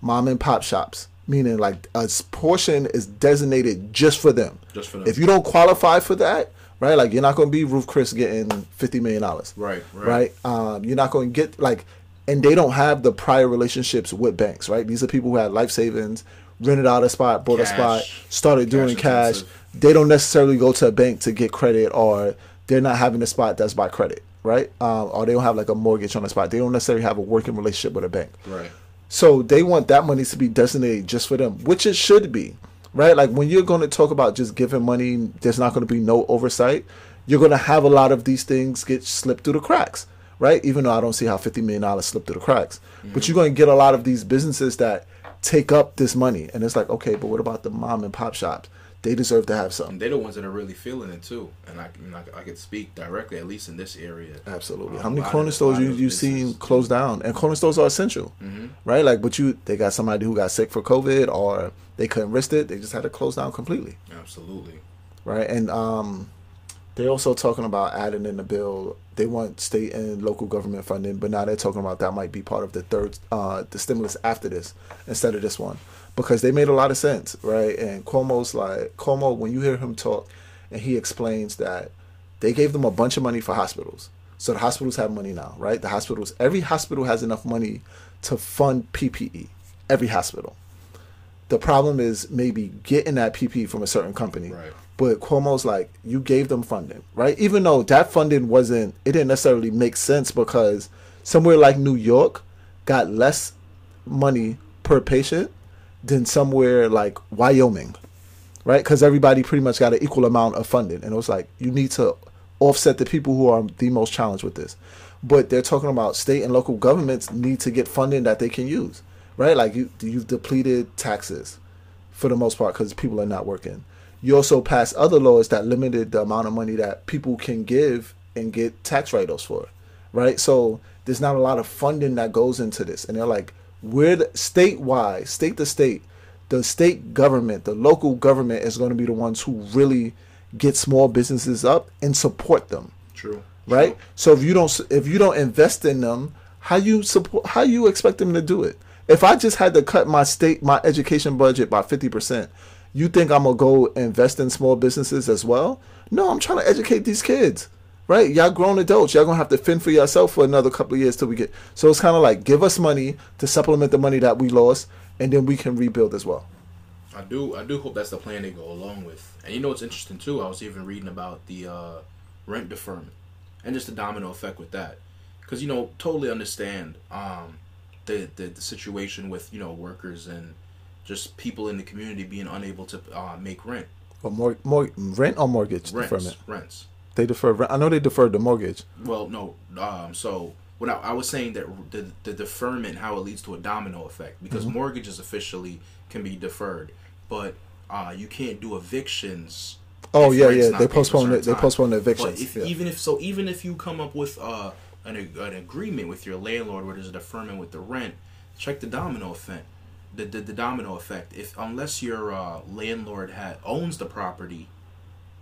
mom and pop shops. Meaning, like a portion is designated just for them. Just for them. If you don't qualify for that, right? Like you're not going to be Ruth Chris getting fifty million dollars. Right. Right. Right. Um, you're not going to get like, and they don't have the prior relationships with banks. Right. These are people who had life savings, rented out a spot, bought cash, a spot, started doing cash. They don't necessarily go to a bank to get credit or they're not having a spot that's by credit, right? Um, or they don't have like a mortgage on the spot. They don't necessarily have a working relationship with a bank. Right. So they want that money to be designated just for them, which it should be, right? Like when you're going to talk about just giving money, there's not going to be no oversight. You're going to have a lot of these things get slipped through the cracks, right? Even though I don't see how $50 million slipped through the cracks. Mm-hmm. But you're going to get a lot of these businesses that take up this money. And it's like, okay, but what about the mom and pop shops? They deserve to have something. And they're the ones that are really feeling it too. And I, know, I, I could speak directly, at least in this area. Absolutely. Um, How many corner stores you you seen closed down? And corner stores are essential, mm-hmm. right? Like, but you they got somebody who got sick for COVID or they couldn't risk it. They just had to close down completely. Absolutely. Right, and um, they're also talking about adding in the bill. They want state and local government funding, but now they're talking about that might be part of the third, uh, the stimulus after this instead of this one because they made a lot of sense, right? And Cuomo's like Cuomo when you hear him talk, and he explains that they gave them a bunch of money for hospitals, so the hospitals have money now, right? The hospitals, every hospital has enough money to fund PPE. Every hospital. The problem is maybe getting that PPE from a certain company. Right. But Cuomo's like, you gave them funding, right? Even though that funding wasn't, it didn't necessarily make sense because somewhere like New York got less money per patient than somewhere like Wyoming, right? Because everybody pretty much got an equal amount of funding, and it was like you need to offset the people who are the most challenged with this. But they're talking about state and local governments need to get funding that they can use, right? Like you, you've depleted taxes for the most part because people are not working. You also passed other laws that limited the amount of money that people can give and get tax write-offs for, right? So there's not a lot of funding that goes into this, and they're like, we're the, statewide, state to state, the state government, the local government is going to be the ones who really get small businesses up and support them. True. Right. True. So if you don't if you don't invest in them, how you support? How you expect them to do it? If I just had to cut my state my education budget by fifty percent, you think I'm gonna go invest in small businesses as well? No, I'm trying to educate these kids right? Y'all grown adults. Y'all gonna have to fend for yourself for another couple of years till we get. So it's kind of like give us money to supplement the money that we lost, and then we can rebuild as well. I do. I do hope that's the plan they go along with. And you know what's interesting too? I was even reading about the uh, rent deferment and just the domino effect with that, because you know totally understand um, the, the the situation with you know workers and just people in the community being unable to uh, make rent. Or more, more rent or mortgage Rents, deferment. rents. They defer. rent. I know they deferred the mortgage. Well, no. Um, so when I, I was saying that the the deferment, how it leads to a domino effect, because Mm-hmm. mortgages officially can be deferred, but uh, you can't do evictions. Oh yeah, yeah. They paid for postponed certain it. They postpone the But evictions. if, yeah. even if so, even if you come up with uh, an an agreement with your landlord where there's a deferment with the rent, check the domino effect. The, the, the domino effect. If unless your uh, landlord had owns the property,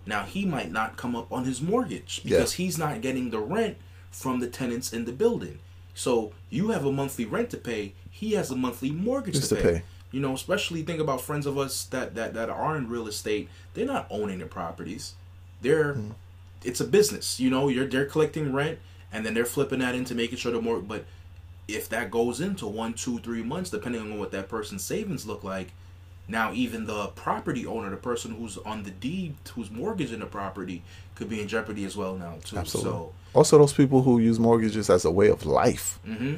now he might not come up on his mortgage because he's not getting the rent from the tenants in the building. So you have a monthly rent to pay. He has a monthly mortgage to to pay. pay. You know, especially think about friends of us that that that are in real estate. They're not owning the properties. They're Mm. it's a business. You know, you're they're collecting rent and then they're flipping that into making sure the more. But if that goes into one, two, three months, depending on what that person's savings look like, now even the property owner, the person who's on the deed, who's mortgaging the property, could be in jeopardy as well now too. Absolutely. So, also, those people who use mortgages as a way of life, hmm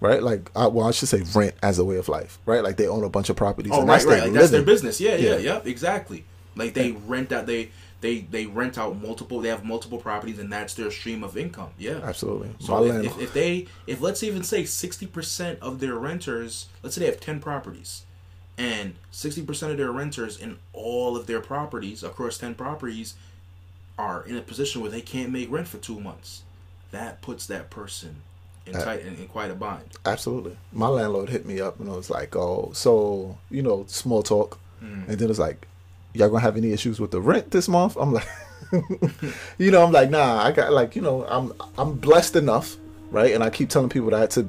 right? Like, uh, well, I should say rent as a way of life, right? Like they own a bunch of properties. oh and right, that's right, their like that's their business. Yeah, yeah, Yeah. exactly. Like they rent out they. They, they rent out multiple. They have multiple properties, and that's their stream of income. Yeah, Absolutely. So if, if, if they if let's even say sixty percent of their renters, let's say they have ten properties, and sixty percent of their renters in all of their properties across ten properties are in a position where they can't make rent for two months, that puts that person in tight in, in quite a bind. Absolutely. My landlord hit me up and i was like, oh, so, you know, small talk. Mm. And then it's like, y'all gonna have any issues with the rent this month? I'm like, you know, I'm like, nah, I got like, you know, I'm I'm blessed enough, right? And I keep telling people that to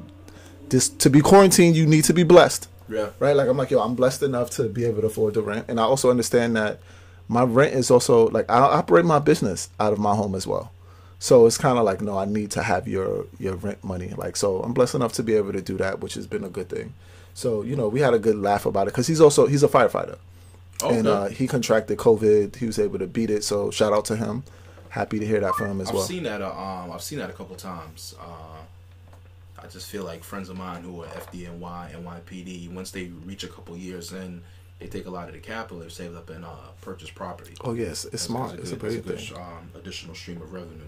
this to be quarantined, you need to be blessed, Yeah, right? Like I'm like, yo, I'm blessed enough to be able to afford the rent, and I also understand that my rent is also like I operate my business out of my home as well. So it's kind of like, no, I need to have your your rent money. Like, so I'm blessed enough to be able to do that, which has been a good thing. So you know, we had a good laugh about it because he's also he's a firefighter, okay. and uh, he contracted COVID. He was able to beat it. So shout out to him. Happy to hear that from him as I've well. seen that. Uh, um, I've seen that a couple times. Uh, I just feel like friends of mine who are FDNY, NYPD, once they reach a couple years in, they take a lot of the capital they've saved up and uh, purchase property. Oh yes, it's That's- smart. that's It's a good- great that's thing. good, um, additional stream of revenue.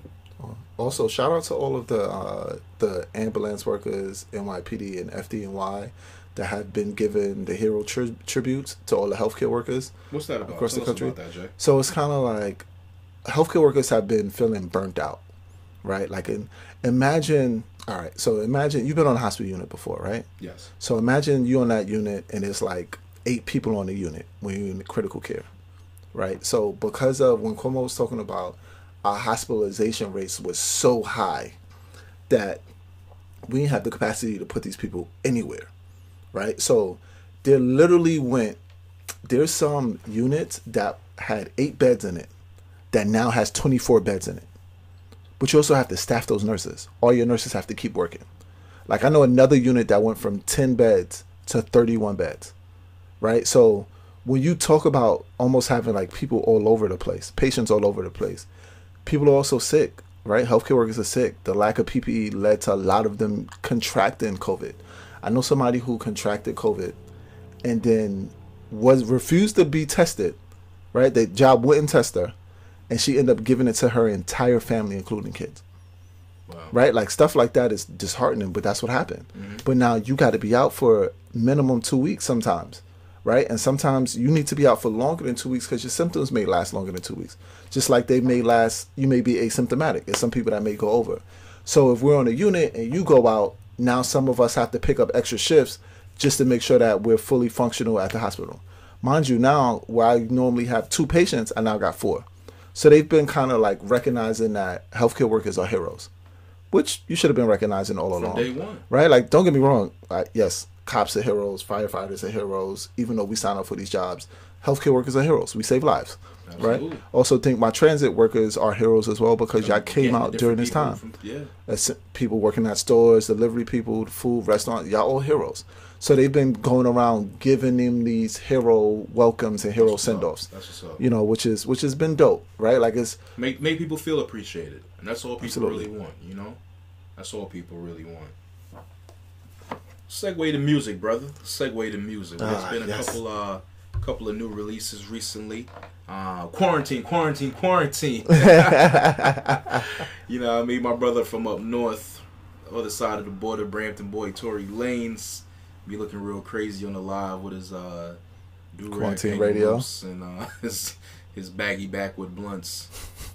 Also, shout out to all of the uh, the ambulance workers, NYPD and FDNY, that have been given the hero tri- tributes to all the healthcare workers. What's that about? Across the Tell us country? about that, Jay. So it's kind of like healthcare workers have been feeling burnt out, right? Like, in, imagine. All right, so imagine you've been on a hospital unit before, right? Yes. So imagine you on that unit and it's like eight people on the unit when you're in critical care, right? So because of when Cuomo was talking about our hospitalization rates was so high that we didn't have the capacity to put these people anywhere, right? So there literally went. There's some units that had eight beds in it that now has 24 beds in it. But you also have to staff those nurses. All your nurses have to keep working. Like I know another unit that went from 10 beds to 31 beds. Right? So when you talk about almost having like people all over the place, patients all over the place, people are also sick, right? Healthcare workers are sick. The lack of PPE led to a lot of them contracting COVID. I know somebody who contracted COVID and then was refused to be tested, right? The job wouldn't test her, and she ended up giving it to her entire family, including kids Wow. right? Like stuff like that is disheartening, but that's what happened. Mm-hmm. But now you got to be out for minimum two weeks sometimes, right? And sometimes you need to be out for longer than two weeks because your symptoms may last longer than two weeks. Just like they may last, you may be asymptomatic. It's some people that may go over. So if we're on a unit and you go out, now some of us have to pick up extra shifts just to make sure that we're fully functional at the hospital. Mind you, now where I normally have two patients, I now got four. So they've been kind of like recognizing that healthcare workers are heroes which you should have been recognizing all along. day one. Right? Like, don't get me wrong. I, yes, cops are heroes, firefighters are heroes. Even though we sign up for these jobs, healthcare workers are heroes. We save lives, Absolutely. right? Also, think my transit workers are heroes as well because y'all came Getting out during this time. from- yeah. As people working at stores, delivery people, food, restaurant, y'all all heroes. So they've been going around giving them these hero welcomes and hero That's send offs. That's what's up. You know, which is which has been dope, right? Like it's Make make people feel appreciated, and that's all people Absolutely. really want. You know, that's all people really want. Segue to music, brother. Segue to music. It's been a yes. couple uh couple of new releases recently. Uh, quarantine, quarantine, quarantine. you know, I mean, my brother from up north, other side of the border, Brampton boy, Tory Lanez, be looking real crazy on the live with his uh, Quarantine radio. and uh, his his baggy backwood blunts.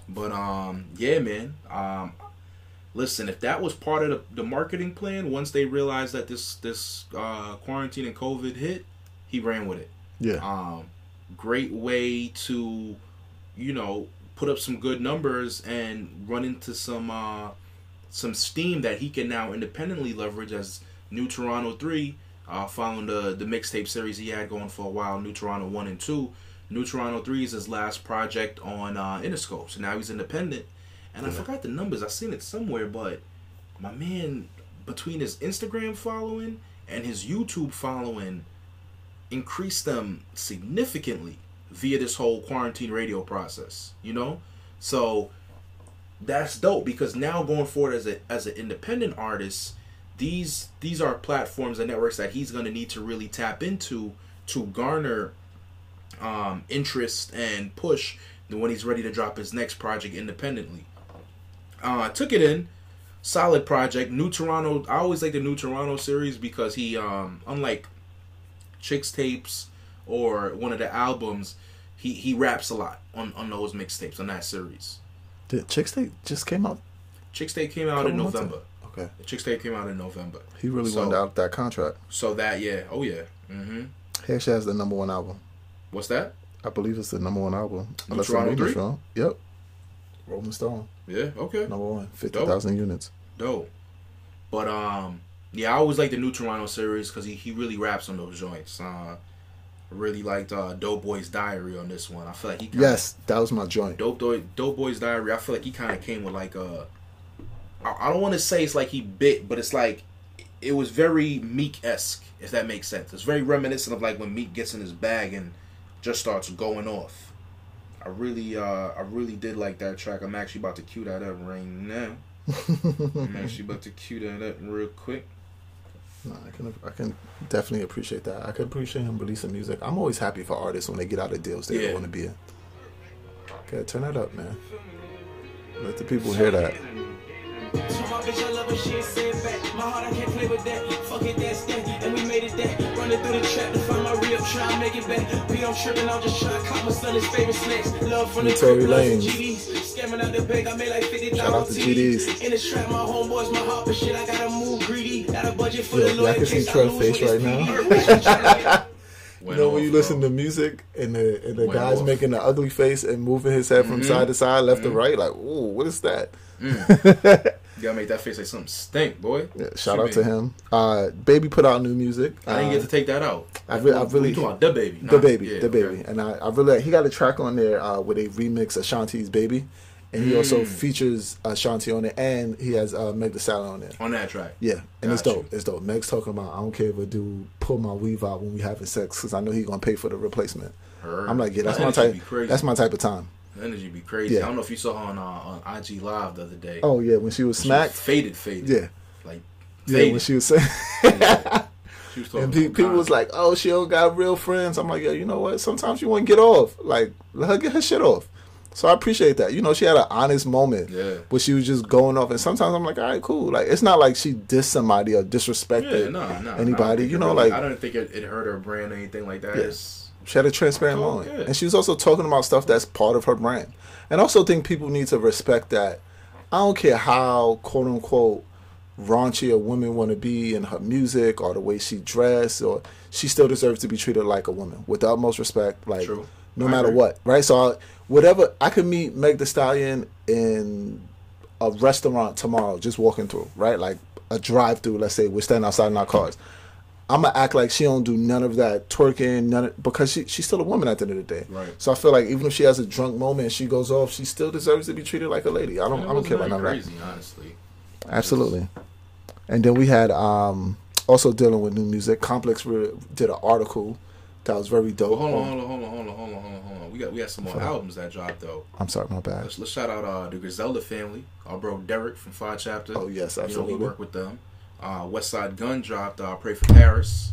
But um, yeah, man. Um, listen, if that was part of the, the marketing plan, once they realized that this this uh, quarantine and COVID hit, he ran with it. Yeah, Um, great way to, you know, put up some good numbers and run into some uh, some steam that he can now independently leverage as New Toronto Three, uh, following the the mixtape series he had going for a while. New Toronto One and Two. New Toronto Three is his last project on uh, Interscope, so now he's independent. And I forgot the numbers. I seen it somewhere, but my man, between his Instagram following and his YouTube following, increased them significantly via this whole quarantine radio process. You know, so that's dope because now going forward as a as an independent artist, these these are platforms and networks that he's to need to really tap into to garner um, interest and push when he's ready to drop his next project independently. Uh, took it in, solid project. New Toronto. I always like the New Toronto series because he, um, unlike Chixtapes or one of the albums, he he raps a lot on on those mixtapes on that series. the Chixtape just came out. Chixtape came out in November. Okay, The Chixtape came out in November. he really So- wanted out that contract. So that yeah, oh yeah. hmm He actually has the number one album. What's that? I believe it's the number one album. Unless Toronto three? wrong. Yep. Rolling Stone, Yeah. Okay. number one, fifty thousand units. dope. But um, yeah, I always like the New Toronto series because he, he really raps on those joints. Uh, really liked uh, Dope Boy's Diary on this one. I feel like he kinda, Yes, that was my joint. Dope Boy Dope Boy's Diary. I feel like he kind of came with like a. I, I don't want to say it's like he bit, but it's like it was very Meek esque, if that makes sense. It's very reminiscent of like when Meek gets in his bag and just starts going off. I really, uh, I really did like that track. I'm actually about to cue that up right now. I'm actually about to cue that up real quick. No, I can I can definitely appreciate that. I can appreciate him releasing music. I'm always happy for artists when they get out of deals they Yeah. don't want to be in. Okay, turn that up, man. Let the people hear that. Told my bitch I love her, she ain't say it back. My heart, I can't play with that. Fuck it, that's that. And we made it that. Running through the trap to find my real, try and make it back. We don't tripping, I'm just trying to cop my son his favorite snacks. Love from the Tory crib, love from Lanez. GDs. Scamming out the bank, I made like 50 Shout out to GDs. In the trap, my homeboys, my heart, but shit, I gotta move greedy. Got a budget for Yo, the y'all can see case I Trev lose face right now. You know when you listen to music and the and the Went guy's off. making the ugly face and moving his head from mm-hmm. side to side, left to mm-hmm. right, like, ooh, what is that? Mm. You gotta make that face like something stink, boy. Yeah, shout What out you to him. Uh, baby put out new music. I didn't Uh, get to take that out. I re- I really- You talking about the baby, the not- baby, yeah, the okay. baby, and I, I really he got a track on there uh, where they remix Ashanti's "Baby," and he Mm. also features Ashanti on it, and he has uh, Meg Thee Stallion on there. on that track. Yeah, and it's Got dope. It's dope. Meg's talking about I don't care if a dude pull my weave out when we having sex because I know he gonna pay for the replacement. Heard. I'm like, yeah, that's That my type. That's my type of time. Energy be crazy. Yeah. I don't know if you saw her on uh, on IG Live the other day. Oh yeah, when she was She was smacked. faded, faded. Yeah, like yeah, when she was saying. She was And pe- people God. was like, "Oh, she don't got real friends." I'm like, "Yeah, you know what? Sometimes you want to get off. Like, let her get her shit off." So I appreciate that. You know, she had an honest moment Yeah. where she was just going off, and sometimes I'm like, "All right, cool." Like, it's not like she dissed somebody or disrespected yeah, no, no. Anybody. You know, really- like I don't think it, it hurt her brand or anything like that. Yeah. It's, she had a transparent Oh, moment, good. and she was also talking about stuff that's part of her brand. And also think people need to respect that. I don't care how quote unquote raunchy a woman want to be in her music or the way she dress, or she still deserves to be treated like a woman with the utmost respect. Like True. no I matter agree. what, right? So I, whatever I could meet Meg Thee Stallion in a restaurant tomorrow, just walking through, right? Like a drive through. Let's say we're standing outside in our cars. I'm gonna act like she don't do none of that twerking, none of, because she she's still a woman at the end of the day. Right. So I feel like even if she has a drunk moment and she goes off, she still deserves to be treated like a lady. I don't I don't care about none of that. crazy, honestly. Absolutely. And then we had um also dealing with new music. Complex re- did an article that was very dope. Well, hold on, hold on, hold on, hold on, hold on, hold on, hold on. We got we got some more albums that dropped though. I'm sorry, my bad. Let's let's shout out uh, the Griselda family. Our bro Derek from Five Chapter. Oh, yes, You know, absolutely. we work with them. Uh, Westside Gunn dropped uh, Pray for Paris.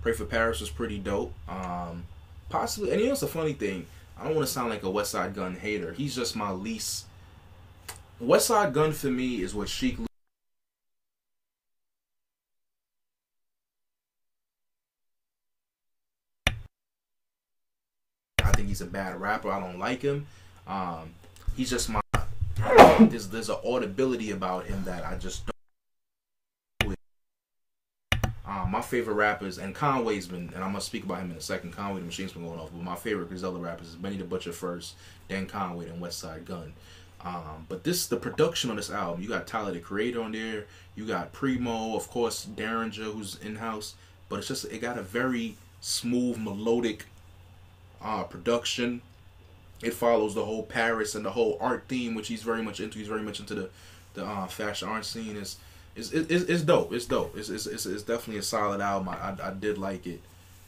Pray for Paris was pretty dope. Um, possibly, and you know, it's a funny thing. I don't want to sound like a Westside Gunn hater. He's just my least. Westside Gunn for me is what Chic. I think he's a bad rapper. I don't like him. Um, he's just my. There's there's an audibility about him that I just don't. Um, my favorite rappers and Conway's been, and I'm gonna speak about him in a second. Conway the Machine's been going off, but my favorite Griselda rappers is Benny the Butcher first, then Conway, then Westside Gunn. Um, but this the production on this album. You got Tyler the Creator on there. You got Primo, of course, Daringer, who's in house. But it's just it got a very smooth, melodic uh, production. It follows the whole Paris and the whole art theme, which he's very much into. He's very much into the the uh, fashion art scene. Is is it's, it's dope. It's dope. It's, it's, it's, it's definitely a solid album. I, I, I did like it.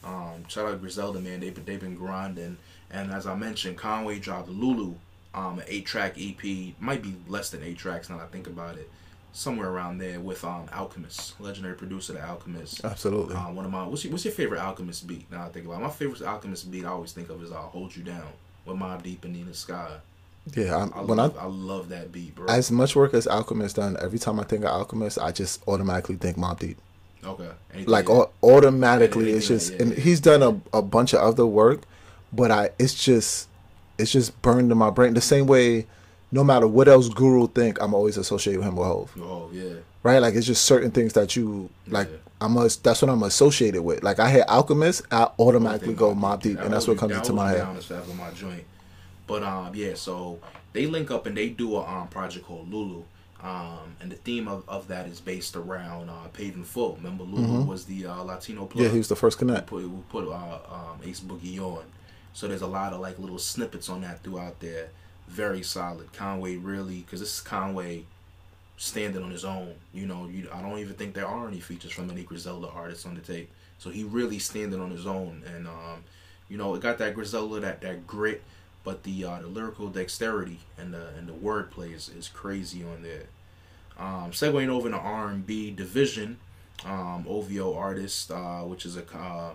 Um, shout out Griselda, man. They've been, they've been grinding. And as I mentioned, Conway dropped Lulu, um, an eight track EP. Might be less than eight tracks now that I think about it. Somewhere around there with um, Alchemist, legendary producer, the Alchemist. Absolutely. Uh, one of my what's your, what's your favorite Alchemist beat? Now I think about it. my favorite Alchemist beat. I always think of is "I'll Hold You Down" with Mobb Deep and Nina Sky. Yeah, I'm, I when love, I, love that beat, bro. as much work as Alchemist done, every time I think of Alchemist, I just automatically think Mobb Deep. okay, Anything- Like yeah. automatically, Yeah, it's just, yeah, and he's done a, a bunch of other work, but I, it's just, it's just burned in my brain. The same way, no matter what else Guru think, I'm always associated with him with Hove. oh yeah, Right? Like it's just certain things that you like. I'm a, that's what I'm associated with. Like I hear Alchemist, I automatically go Mobb Deep, and that's what comes that into my head. But um, yeah, so they link up and they do a um project called Lulu. Um, and the theme of, of that is based around uh, Paid in Full. Remember, Lulu was the uh, Latino plug. Mm-hmm. Yeah, he was the first connect. put we put uh, um, Ace Boogie on. So there's a lot of like little snippets on that throughout there. Very solid. Conway really, because this is Conway standing on his own. You know, you I don't even think there are any features from any Griselda artists on the tape. So he really standing on his own, and um, you know, it got that Griselda that that grit, but the uh, the lyrical dexterity and the and the wordplay is, is crazy on there. Um, segueing over into R and B dvsn, um, OVO artist, uh, which is a uh,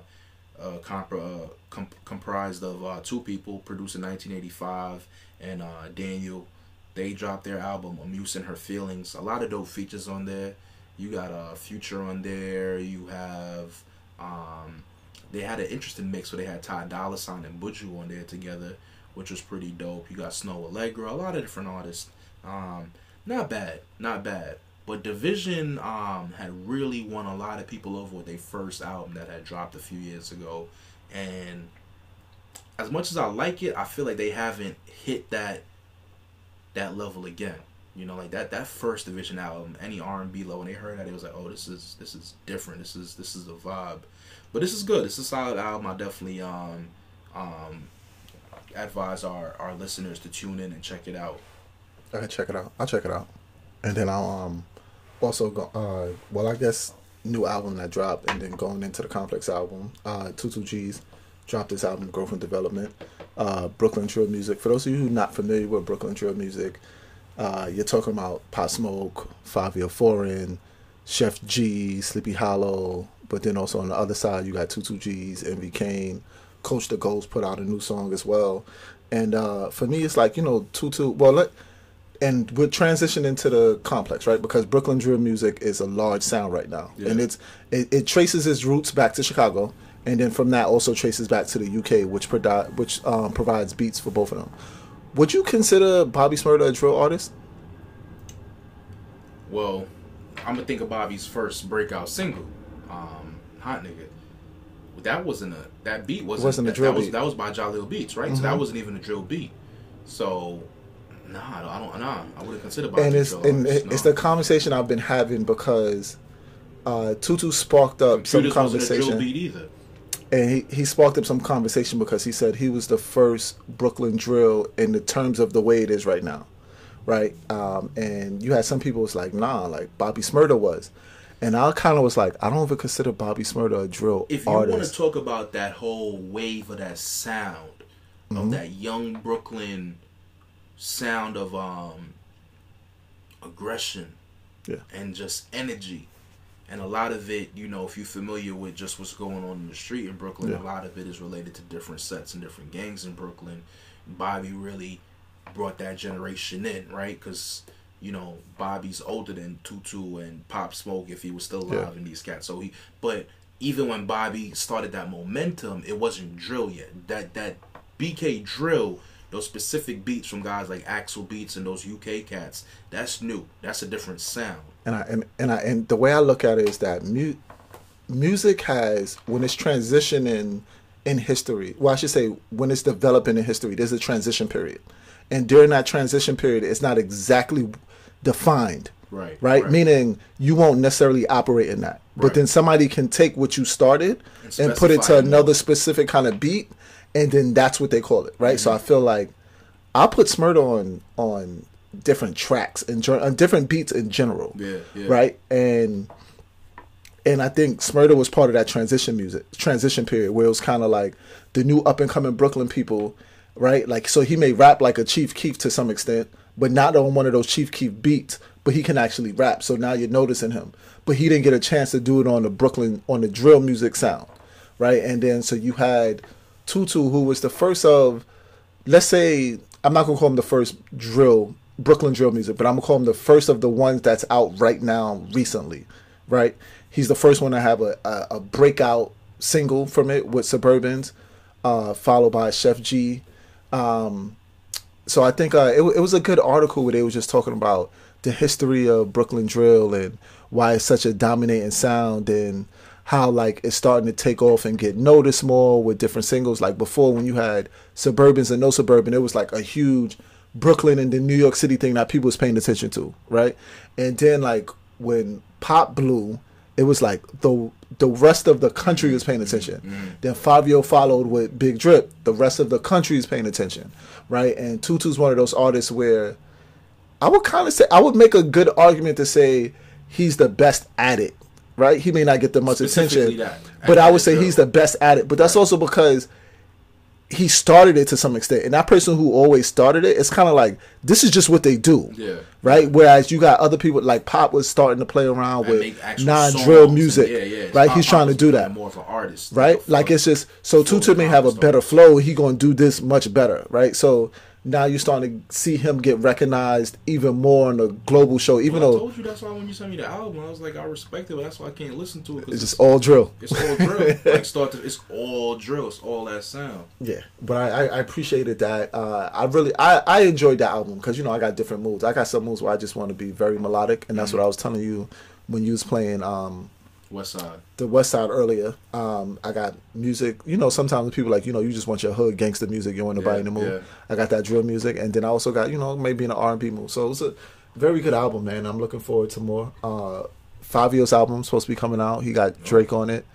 uh, comp- uh, com- comprised of uh, two people, produced in Nineteen85, and uh, Daniel. They dropped their album "A Muse in Her Feelings." A lot of dope features on there. You got a Future on there. You have. Um, they had an interesting mix where they had Ty Dolla Sign and Buju on there together, which was pretty dope. You got Snoh Aalegra, a lot of different artists. Um, not bad, not bad. But dvsn um, had really won a lot of people over with their first album that had dropped a few years ago, and as much as I like it, I feel like they haven't hit that that level again. You know, like that that first dvsn album, any R and B low, when they heard that, it was like, oh, this is this is different. This is this is a vibe. But this is good. Is a solid album. I definitely um um advise our our listeners to tune in and check it out. I check it out. I'll check it out, and then I'll um also go. Uh, well, I guess new album that dropped, and then going into the Complex album. Uh, Two G's dropped this album, Growth and Development. Uh, Brooklyn Drill Music. For those of you who are not familiar with Brooklyn Drill Music, uh, you're talking about Pop Smoke, Year Foreign, Sheff G, Sleepy Hollow, but then also on the other side you got Two G's, Envy Caine, Coach the Ghost put out a new song as well. And uh, for me, it's like you know, Two Two. Well, let and we're transitioning to the complex, right? Because Brooklyn drill music is a large sound right now, Yeah. and it's it, it traces its roots back to Chicago, and then from that also traces back to the UK, which provi- which um, provides beats for both of them. Would you consider Bobby Shmurda a drill artist? Well, I'm gonna think of Bobby's first breakout single, um, "Hot Nigga." That wasn't a that beat wasn't, wasn't a that, drill that was beat. that was by Jahlil Beats, right? So that wasn't even a drill beat. So, nah, I don't, nah, I wouldn't consider and it's drill and artist, it's no. the conversation I've been having because uh, Tutu sparked up some Computers wasn't a drill conversation, beat either. and he, he sparked up some conversation because he said he was the first Brooklyn drill in the terms of the way it is right now, right? Um, and you had some people was like, nah, like Bobby Shmurda was, and I kind of was like, I don't even consider Bobby Shmurda a drill If you want to talk about that whole wave of that sound, Mm-hmm. of that young Brooklyn sound of um aggression Yeah. and just energy. And a lot of it, you know, if you're familiar with just what's going on in the street in Brooklyn, Yeah. a lot of it is related to different sets and different gangs in Brooklyn. Bobby really brought that generation in, right? Because, you know, Bobby's older than Tutu and Pop Smoke if he was still alive Yeah. in these cats. So he, but even when Bobby started that momentum, it wasn't drill yet. That that BK drill, those specific beats from guys like AXL Beats and those UK cats, that's new. That's a different sound. and I and, and I and the way I look at it is that mu- music has when it's transitioning in history. Well, I should say when it's developing in history, there's a transition period, and during that transition period, it's not exactly defined. Right, Right. right. Meaning you won't necessarily operate in that, but Right. then somebody can take what you started And and, put it to another more. specific kind of beat, and then that's what they call it. Right. Mm-hmm. So I feel like I'll put Shmurda on on different tracks and on different beats in general Yeah, yeah. right? And and I think Shmurda was part of that transition music transition period where it was kind of like the new up and coming Brooklyn people, right? Like so he may rap like a Chief Keef to some extent, but not on one of those Chief Keef beats, but he can actually rap. So now you're noticing him. But he didn't get a chance to do it on the Brooklyn on the drill music sound, right? And then so you had Tutu who was the first of let's say I'm not gonna call him the first drill Brooklyn drill music, but I'm gonna call him the first of the ones that's out right now recently, right? He's the first one to have a, a, a breakout single from it with Suburbans, uh, followed by Sheff G. Um, so I think uh, it, it was a good article where they was just talking about the history of Brooklyn drill and why it's such a dominating sound and how like it's starting to take off and get noticed more with different singles. Like before, when you had Suburbans and No Suburban, it was like a huge Brooklyn and the New York City thing that people was paying attention to, right? And then like when Pop blew, it was like the the rest of the country was paying attention. Then Fivio followed with Big Drip. The rest of the country is paying attention, right? And Tutu's one of those artists where I would kind of say I would make a good argument to say he's the best at it, right? He may not get the much attention, that. but I would say he's the best at it. But that's also because he started it to some extent, and that person who always started it, it's kind of like this is just what they do, Yeah. right? Whereas you got other people like Pop was starting to play around And with non-drill music, and- yeah, yeah. right? Pop- He's Pop trying to do that More of an artist, right? a Like it's just so Tutu may have a better flow. He gonna do this much better, right? So now you're starting to see him get recognized even more on a global show, even Well, I though told you that's why when you sent me the album, I was like, I respect it, but that's why I can't listen to it. 'cause it's just all drill. It's all drill. like start to, it's all drill. It's all that sound. Yeah, but I, I, I appreciated that. Uh, I really I, I enjoyed that album because you know I got different moods. I got some moods where I just want to be very melodic, and that's what I was telling you when you was playing um, West Side. the West Side earlier. Um, I got music. You know, sometimes people like you know you just want your hood gangster music. You want to buy Yeah, in the mood. yeah. I got that drill music, and then I also got you know maybe an R and B mood. So it was a very good album, man. I'm looking forward to more. Uh, Fivio's album supposed to be coming out. He got Drake on it.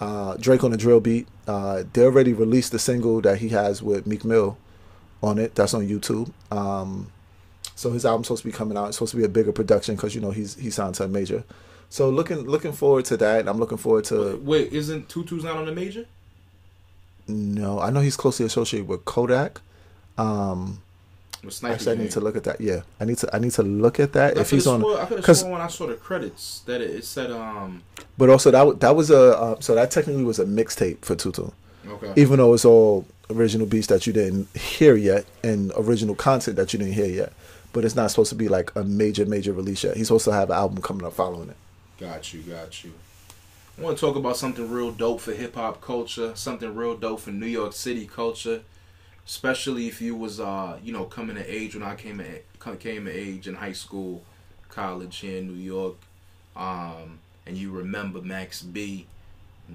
Uh, Drake on the drill beat. Uh, they already released the single that he has with Meek Mill on it. That's on YouTube. Um, so his album's supposed to be coming out. It's supposed to be a bigger production because you know he's he signed to a major. So looking looking forward to that. I'm looking forward to. Wait, isn't Tutu's not on the major? No, I know he's closely associated with Kodak. Um, actually, I need to look at that. Yeah, I need to I need to look at that I if he's on. swore- I could have Because sworn when I saw the credits that it, it said um. but also that that was a uh, so that technically was a mixtape for Tutu. Okay. even though it's all original beats that you didn't hear yet and original content that you didn't hear yet. But it's not supposed to be like a major, major release yet. He's supposed to have an album coming up following it. Got you, got you. I want to talk about something real dope for hip hop culture, something real dope for New York City culture, especially if you was uh you know coming of age when I came at, came of age in high school, college here in New York, um, and you remember Max B.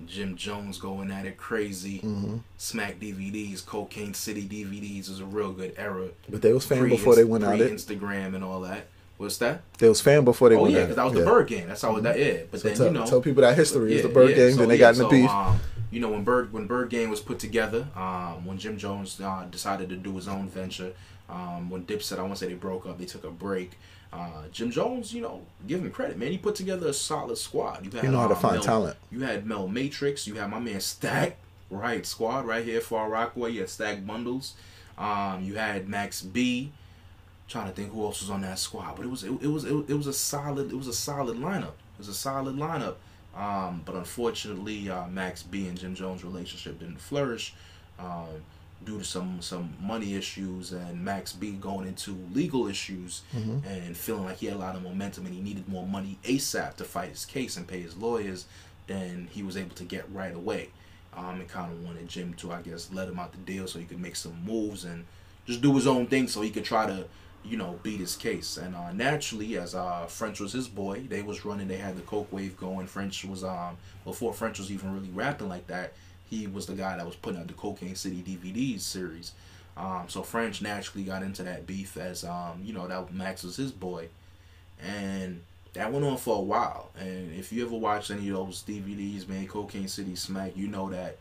Jim Jones going at it crazy. Mm-hmm. Smack DVDs, Cocaine City DVDs was a real good era. But they was Pre- before they went pre it. Instagram and all that. What's that? They was fan before they went. Oh yeah, because that was the Yeah. Byrd Gang. That's how that. Yeah, but So then tell, you know, tell people that history is Yeah, the Bird yeah. Gang. So, then they got in the so, beef. Um, you know, when Bird when Byrd Gang was put together, um, when Jim Jones uh, decided to do his own venture, um, when said I want to say they broke up, they took a break. Uh, Jim Jones, you know, give him credit, man. He put together a solid squad. You had, He know how to um, find Mel- talent. You had Mel Matrix. You had my man Stack, right? Squad right here, Far Rockaway. You had Stack Bundles. Um, you had Max B. Trying to think who else was on that squad, but it was it, it was it, was- it was a solid it was a solid lineup. It was a solid lineup. Um, but unfortunately, uh, Max B and Jim Jones' relationship didn't flourish um, due to some some money issues and Max B going into legal issues and feeling like he had a lot of momentum and he needed more money ASAP to fight his case and pay his lawyers than he was able to get right away. Um, and kind of wanted Jim to, I guess, let him out the deal so he could make some moves and just do his own thing so he could try to, you know, beat his case. And uh, naturally, as uh, French was his boy, they was running. They had the coke wave going. French was um before French was even really rapping like that. He was the guy that was putting out the Cocaine City DVDs series. Um, so French naturally got into that beef as um, you know that Max was his boy, and that went on for a while. And if you ever watched any of those DVDs, man, Cocaine City Smack, you know that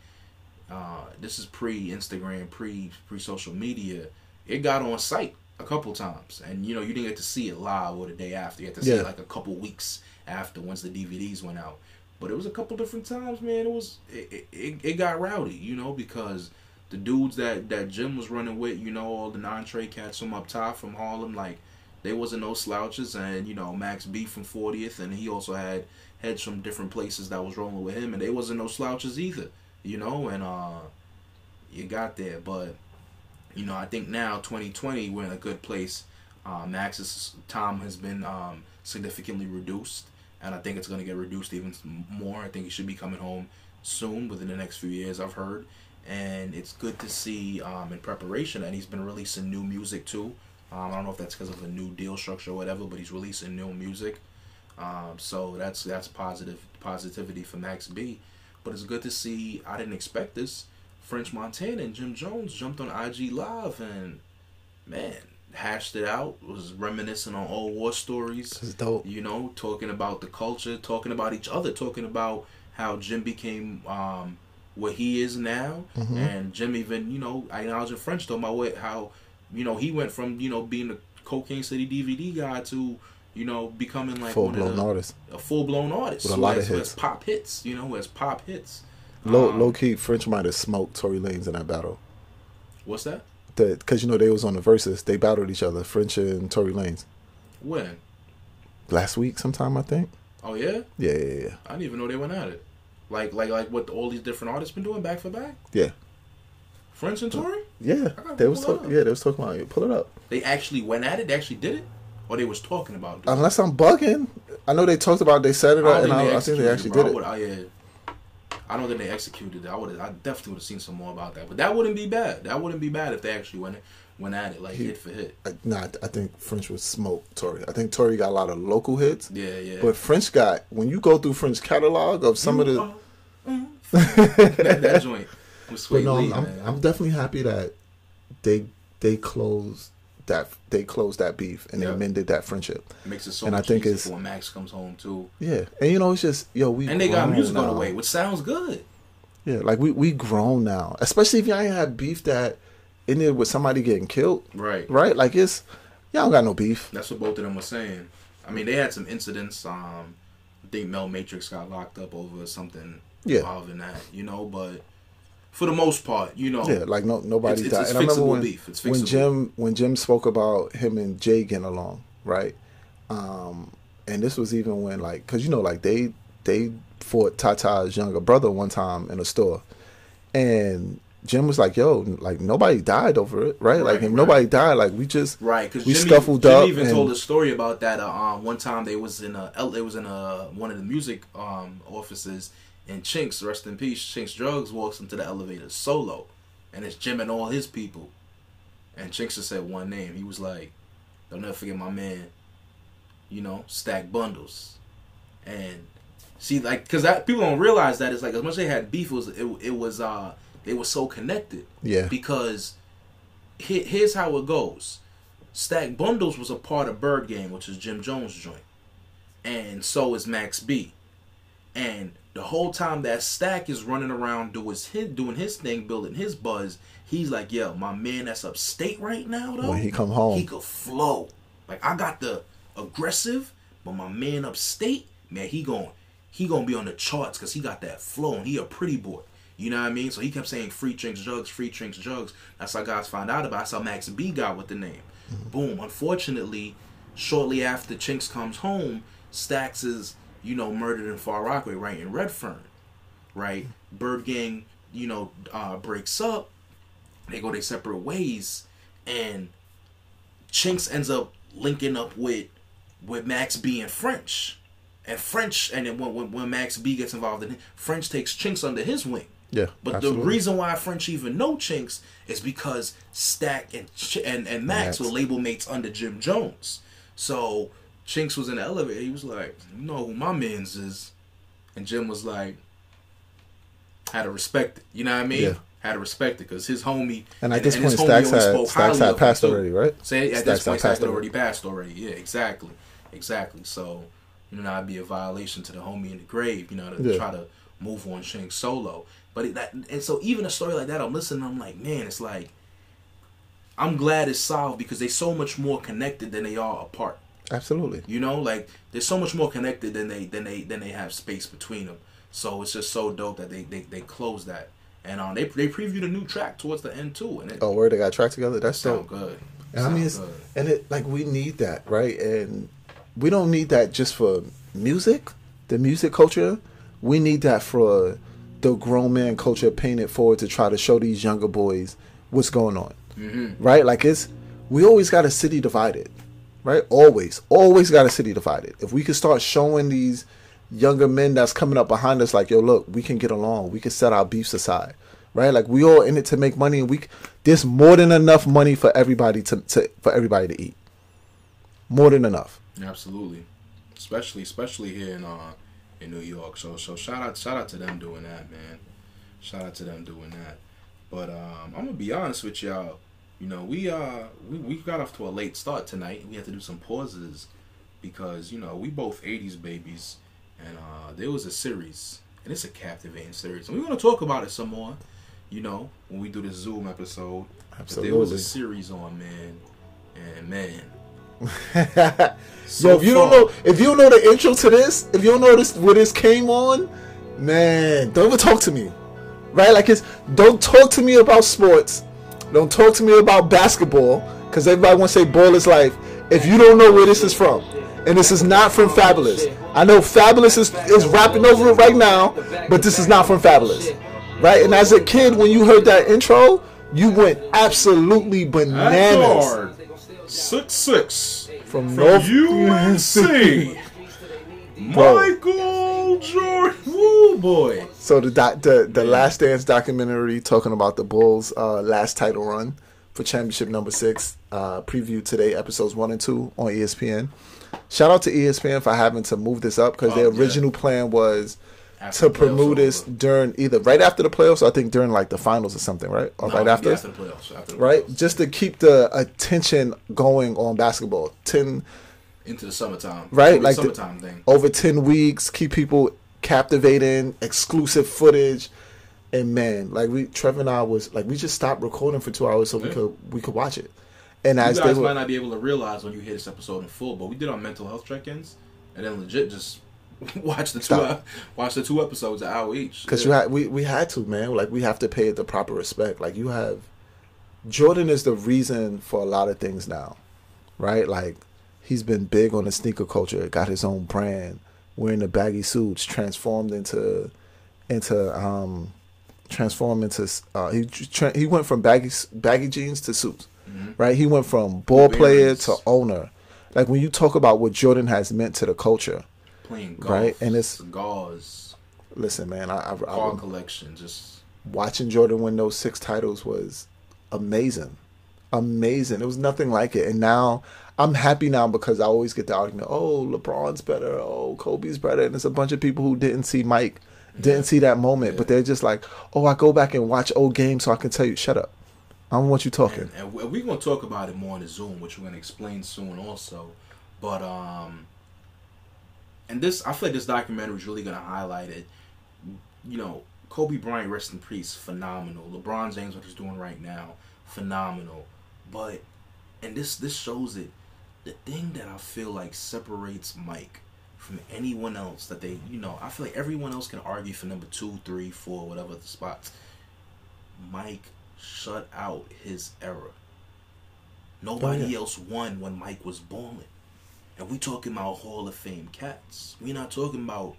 uh, this is pre Instagram, pre pre social media. It got on site a couple times, and you know you didn't get to see it live or the day after. You had to see Yeah. it like a couple weeks after once the DVDs went out. But it was a couple different times, man. It was it, it, it got rowdy, you know, because the dudes that that Jim was running with, you know, all the non-trade cats from up top from Harlem, like they wasn't no slouches, and you know Max B from 40th, and he also had heads from different places that was rolling with him, and they wasn't no slouches either, you know, and uh, you got there, but you know I think now 2020 we're in a good place. Uh, Max's time has been um, significantly reduced, and I think it's going to get reduced even more. I think he should be coming home soon, within the next few years. I've heard, and it's good to see um, in preparation and he's been releasing new music too. Um, I don't know if that's because of the new deal structure or whatever, but he's releasing new music. Um, so that's that's positive positivity for Max B. But it's good to see. I didn't expect this. French Montana and Jim Jones jumped on IG Live and man hashed it out. Was reminiscing on old war stories. It's dope. You know, talking about the culture, talking about each other, talking about how Jim became um, what he is now, Mm-hmm. and Jim even you know I acknowledging French talking about what how you know he went from you know being a Cocaine City DVD guy to you know becoming like Full one of blown the, artist. a full blown artist With a lot has, of hits. pop hits. You know, who has pop hits. Low, Um, low key, French might have smoked Tory Lanez in that battle. What's that? That Because you know they was on the verses, they battled each other, French and Tory Lanez. When? Last week, sometime I think. Oh yeah, Yeah, yeah, yeah, I didn't even know they went at it. Like like like what all these different artists been doing back for back. yeah, French and Tory. yeah. They was talk- yeah, they was talking about it. Pull it up. They actually went at it. They actually did it, or they was talking about. It? Unless I'm bugging, I know they talked about. it, They said it, I and think I, they I think they actually did it. it. I, would, I, yeah, I don't think they executed it. I would. I definitely would have seen some more about that. But that wouldn't be bad. That wouldn't be bad if they actually went went at it like He- hit for hit. I, nah, I think French would smoke Tory. I think Tory got a lot of local hits, Yeah, yeah. but French got when you go through French catalog of some of the. Mm-hmm. that, that joint was But no, Lee, I'm, man. I'm definitely happy that they they closed that they closed that beef and Yeah. they mended that friendship. It makes it so and I think it's- when Max comes home too. Yeah, and you know it's just yo we And they got music on the way, which sounds good. Yeah, like we we grown now, especially if y'all ain't had beef that ended with somebody getting killed, Right. right? Like it's y'all don't got no beef. That's what both of them were saying. I mean, they had some incidents. Um, I think Mel Matrix got locked up over something Yeah. involving that, you know. But for the most part, you know, Yeah, like no nobody It's- it's- died. it's and I remember fixable when beef. It's fixable. when. Jim when Jim spoke about him and Jay getting along, right? Um, and this was even when like because you know like they they fought Tata's younger brother one time in a store, and Jim was like, "Yo, like nobody died over it, right? like Right, if right. nobody died, like we just Right, because we Jimmy, scuffled Jimmy up even and- told a story about that. Uh, um, one time they was in a they was in a one of the music um offices, and Chinx, rest in peace, Chinx Drugz walks into the elevator solo, and it's Jim and all his people, and Chinx just said one name. He was like, "Don't never forget my man," you know, Stack Bundles, and see like because people don't realize that it's like as much as they had beef, it was it, it was uh they were so connected yeah because here, here's how it goes. Stack Bundles was a part of Byrd Gang, which is Jim Jones' joint, and so is Max B. And the whole time that Stack is running around doing his doing his thing, building his buzz, he's like, "Yo, my man that's upstate right now, though, When he come home. he could flow. Like I got the aggressive, but my man upstate, man, he going he gonna be on the charts because he got that flow and he a pretty boy. You know what I mean? So he kept saying free drinks, drugs, free drinks, drugs. That's how guys found out about. That's how Max B got with the name. Mm-hmm. Boom. Unfortunately, shortly after Chinx comes home, Stacks is you know murdered in Far Rockaway, right in Redfern, right. Byrd Gang, you know, uh, breaks up. They go their separate ways, and Chinx ends up linking up with with Max B and French. And French, and then when, when, Max B gets involved in it, French takes Chinx under his wing. Yeah, But absolutely. the reason why French even know Chinx is because Stack and Ch- and, and Max Max. were label mates under Jim Jones. So Chinx was in the elevator. He was like, "You know who my man's is," and Jim was like, "Had to respect it." You know what I mean? Yeah. Had to respect it because his homie And at this his point, Stacks had Stacks had of him, passed already, right? So at Stacks this had point, Stacks had already. passed already. Yeah, exactly, exactly. So you know that'd be a violation to the homie in the grave. You know to Yeah. try to move on Chinx solo. But it, that and so even a story like that, I'm listening. I'm like, man, it's like I'm glad it's solved because they're so much more connected than they are apart. Absolutely. You know, like they're so much more connected than they than they than they have space between them. So it's just so dope that they they, they close that. And um, they they previewed a new track towards the end too, and it Oh, where they got track together? That's so good. And I mean, it's, good. and it like we need that, right? And we don't need that just for music, the music culture. We need that for the grown man culture painted forward to try to show these younger boys what's going on, Mm-hmm. right? Like it's we always got a city divided, right? Always, always got a city divided. If we could start showing these younger men that's coming up behind us, like yo, look, we can get along. We can set our beefs aside, right? Like we all in it to make money, and we there's more than enough money for everybody to, to for everybody to eat. More than enough. Absolutely, especially especially here in uh in New York. So so shout out shout out to them doing that, man. Shout out to them doing that. But um, I'm gonna be honest with y'all. You know, we uh we, we got off to a late start tonight. We had to do some pauses because you know we both '80s babies, and uh there was a series, and it's a captivating series, and we're gonna talk about it some more. You know, when we do the Zoom episode, But there was a series on, man, and man. Yo, if you don't know, if you don't know the intro to this, if you don't know this where this came on, man, don't even talk to me, right? Like it's don't talk to me about sports, don't talk to me about basketball, because everybody wants to say ball is life. If you don't know where this is from, and this is not from Fabolous, I know Fabolous is is rapping over it right now, but this is not from Fabolous, right? And as a kid, when you heard that intro, you went absolutely bananas. Six six From from North UNC. Michael Jordan, woo boy. So the doc, the the Last Dance documentary talking about the Bulls' uh, last title run for championship number six, uh, previewed today, episodes one and two on ESPN. Shout out to ESPN for having to move this up because Oh, their yeah. original plan was After to promote this during either right after the playoffs, or I think during like the finals or something, right? Or No, right after, after the playoffs. After the right? playoffs. Just to keep the attention going on basketball. Ten into the summertime, Right, like the- summertime thing. over 10 weeks keep people captivating exclusive footage. And man like we trevor and i was like we just stopped recording for two hours so we could we could watch it. And You as they guys were might not be able to realize when you hear this episode in full, but we did our mental health check-ins, and then legit just watch the two watch the two episodes an hour each. because Yeah. you had we, we had to man. Like we have to pay it the proper respect. Like you have jordan is the reason for a lot of things now right? Like he's been big on the sneaker culture got his own brand wearing the baggy suits transformed into into um transformed into uh he tra- he went from baggy baggy jeans to suits right he went from ball player to owner like when you talk about what jordan has meant to the culture playing golf, Right, and it's- cigars, listen man i, I, I car collection, just watching Jordan win those six titles was amazing. Amazing. It was nothing like it. And now I'm happy now because I always get the argument, oh, LeBron's better, oh, Kobe's better. And there's a bunch of people who didn't see Mike, didn't see that moment, but they're just like, oh, I go back and watch old games so I can tell you, shut up. I don't want you talking. And, and we- we're gonna talk about it more on the Zoom, which we're gonna explain soon also. But um, and this I feel like this documentary is really gonna highlight it. You know, Kobe Bryant, rest in peace, phenomenal. LeBron James, what he's doing right now, phenomenal. But and this this shows it. The thing that I feel like separates Mike from anyone else that they, you know, I feel like everyone else can argue for number two, three, four, whatever the spots. Mike shut out his era. Nobody Oh, yeah. else won when Mike was balling. And we talking about Hall of Fame cats. we not talking about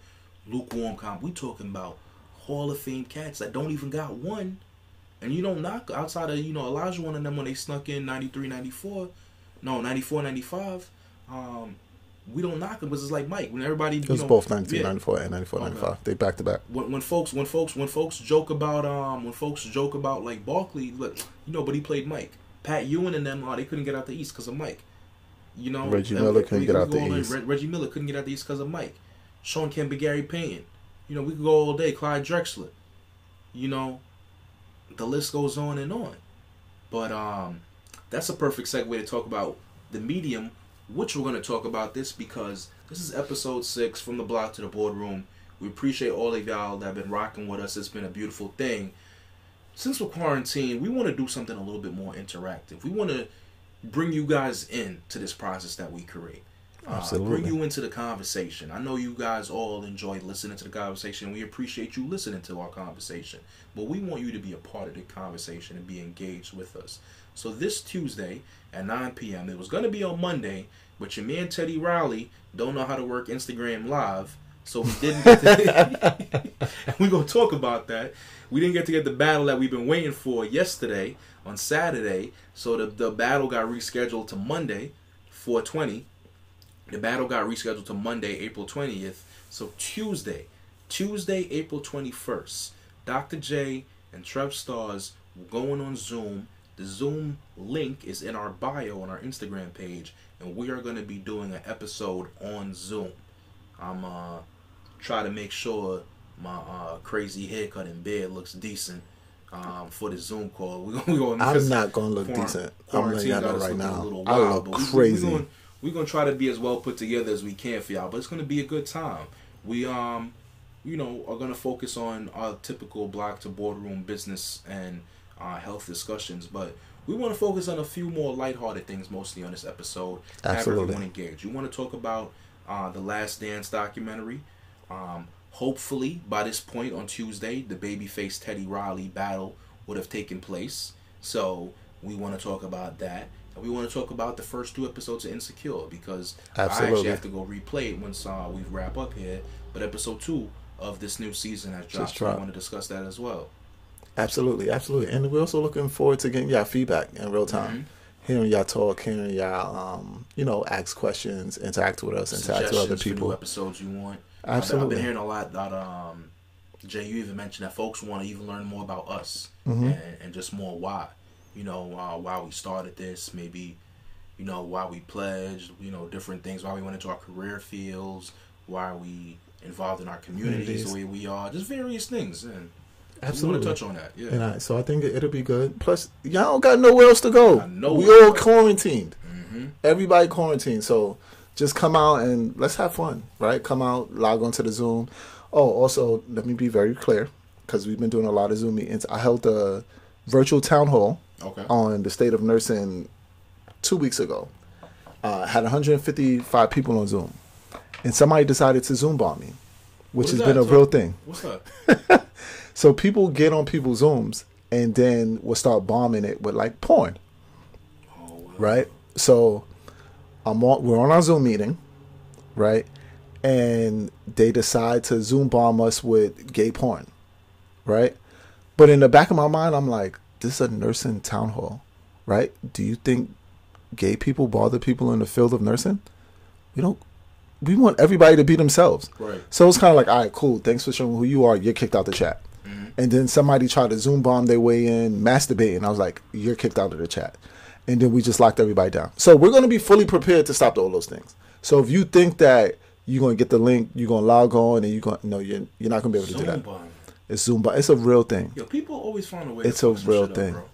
lukewarm comp. We talking about Hall of Fame cats that don't even got one. And you don't knock outside of, you know, Olajuwon of them when they snuck in 93, 94. No, 94, 95. Um, we don't knock them because it's like Mike. When everybody, It was know, both 1994 yeah. and 94, Okay. 95. They back to back. when, when folks when folks when folks joke about um when folks joke about like Barkley, look, you know, but he played Mike. Pat Ewing and them, uh, they couldn't get out the East because of Mike. You know, Reggie Miller we- couldn't we get out the East. Reg- Reggie Miller couldn't get out the East because of Mike. Shawn Kemp, and Gary Payton. You know, we could go all day. Clyde Drexler. You know, the list goes on and on. But um, that's a perfect segue to talk about the medium, which we're going to talk about this because this is episode six from the block to the boardroom. We appreciate all of y'all that have been rocking with us. It's been a beautiful thing. Since we're quarantined, we want to do something a little bit more interactive. We want to bring you guys in to this process that we create. Uh, Absolutely. bring you into the conversation. I know you guys all enjoy listening to the conversation. We appreciate you listening to our conversation. But we want you to be a part of the conversation and be engaged with us. So this Tuesday at 9 p.m. It was going to be on Monday, but your man Teddy Riley don't know how to work Instagram Live. So we didn't get to, we're to talk about that. We didn't get to get the battle that we've been waiting for yesterday on Saturday. So the, the battle got rescheduled to Monday, 420. The battle got rescheduled to Monday, April 20th. So Tuesday, Tuesday, April 21st, Dr. J and Trev Stars going on Zoom. The Zoom link is in our bio on our Instagram page, and we are going to be doing an episode on Zoom. I'm uh try to make sure my uh, crazy haircut and beard looks decent um, for the Zoom call. We gonna, we gonna I'm not gonna look Quarant- decent. I'm letting y'all know right now. little I wild, look but we- we- crazy. We, gonna, we gonna try to be as well put together as we can for y'all, but it's gonna be a good time. We um, you know, are gonna focus on our typical block to boardroom business and uh, health discussions, but we want to focus on a few more lighthearted things mostly on this episode. Absolutely. Have Absolutely. everyone engaged. You want to talk about uh, the Last Dance documentary. Um, hopefully, by this point on Tuesday, the babyface Teddy Riley battle would have taken place. So we want to talk about that. And we want to talk about the first two episodes of Insecure because I actually have to go replay it once uh, we wrap up here. But episode two of this new season has dropped. So we want to discuss that as well. Absolutely, absolutely. And we're also looking forward to getting y'all feedback in real time. Mm-hmm. Hearing y'all talk, hearing y'all, um, you know, ask questions, interact with us, interact with other Suggestions for new people. episodes you want. I've been- I've been hearing a lot that um, Jay, you even mentioned that folks want to even learn more about us Mm-hmm. and, and just more why. You know, uh, why we started this, maybe, you know, why we pledged, you know, different things, why we went into our career fields, why are we involved in our communities the way we are, just various things. And Absolutely. to touch on that. Yeah. And I, so I think it'll be good. Plus, y'all don't got nowhere else to go. We all quarantined. Mhm. Everybody quarantined. So just come out and let's have fun, right? Come out, log onto the Zoom. Oh, also, let me be very clear because we've been doing a lot of Zoom meetings. I held a virtual town hall Okay. on the state of nursing two weeks ago. Uh, had 155 people on Zoom, and somebody decided to Zoom bomb me, which has is been that? a real thing. What's up? So people get on people's Zooms and then will start bombing it with like porn, Oh, wow. right? So I'm on, we're on our Zoom meeting, right? And they decide to Zoom bomb us with gay porn, right? But in the back of my mind, I'm like, this is a nursing town hall, right? Do you think gay people bother people in the field of nursing? We don't. We want everybody to be themselves. Right. So it's kind of like, all right, cool. Thanks for showing who you are. You're kicked out the chat. Mm-hmm. And then somebody tried to Zoom bomb their way in, masturbating. I was like, you're kicked out of the chat. And then we just locked everybody down. So we're going to be fully prepared to stop all those things. So if you think that you're going to get the link, you're going to log on, and you're going, no, you're you're not going to be able to do that. bomb. It's Zoom bomb. It's a real thing. Yo, people always find a way. to It's a real shit up, thing. bro.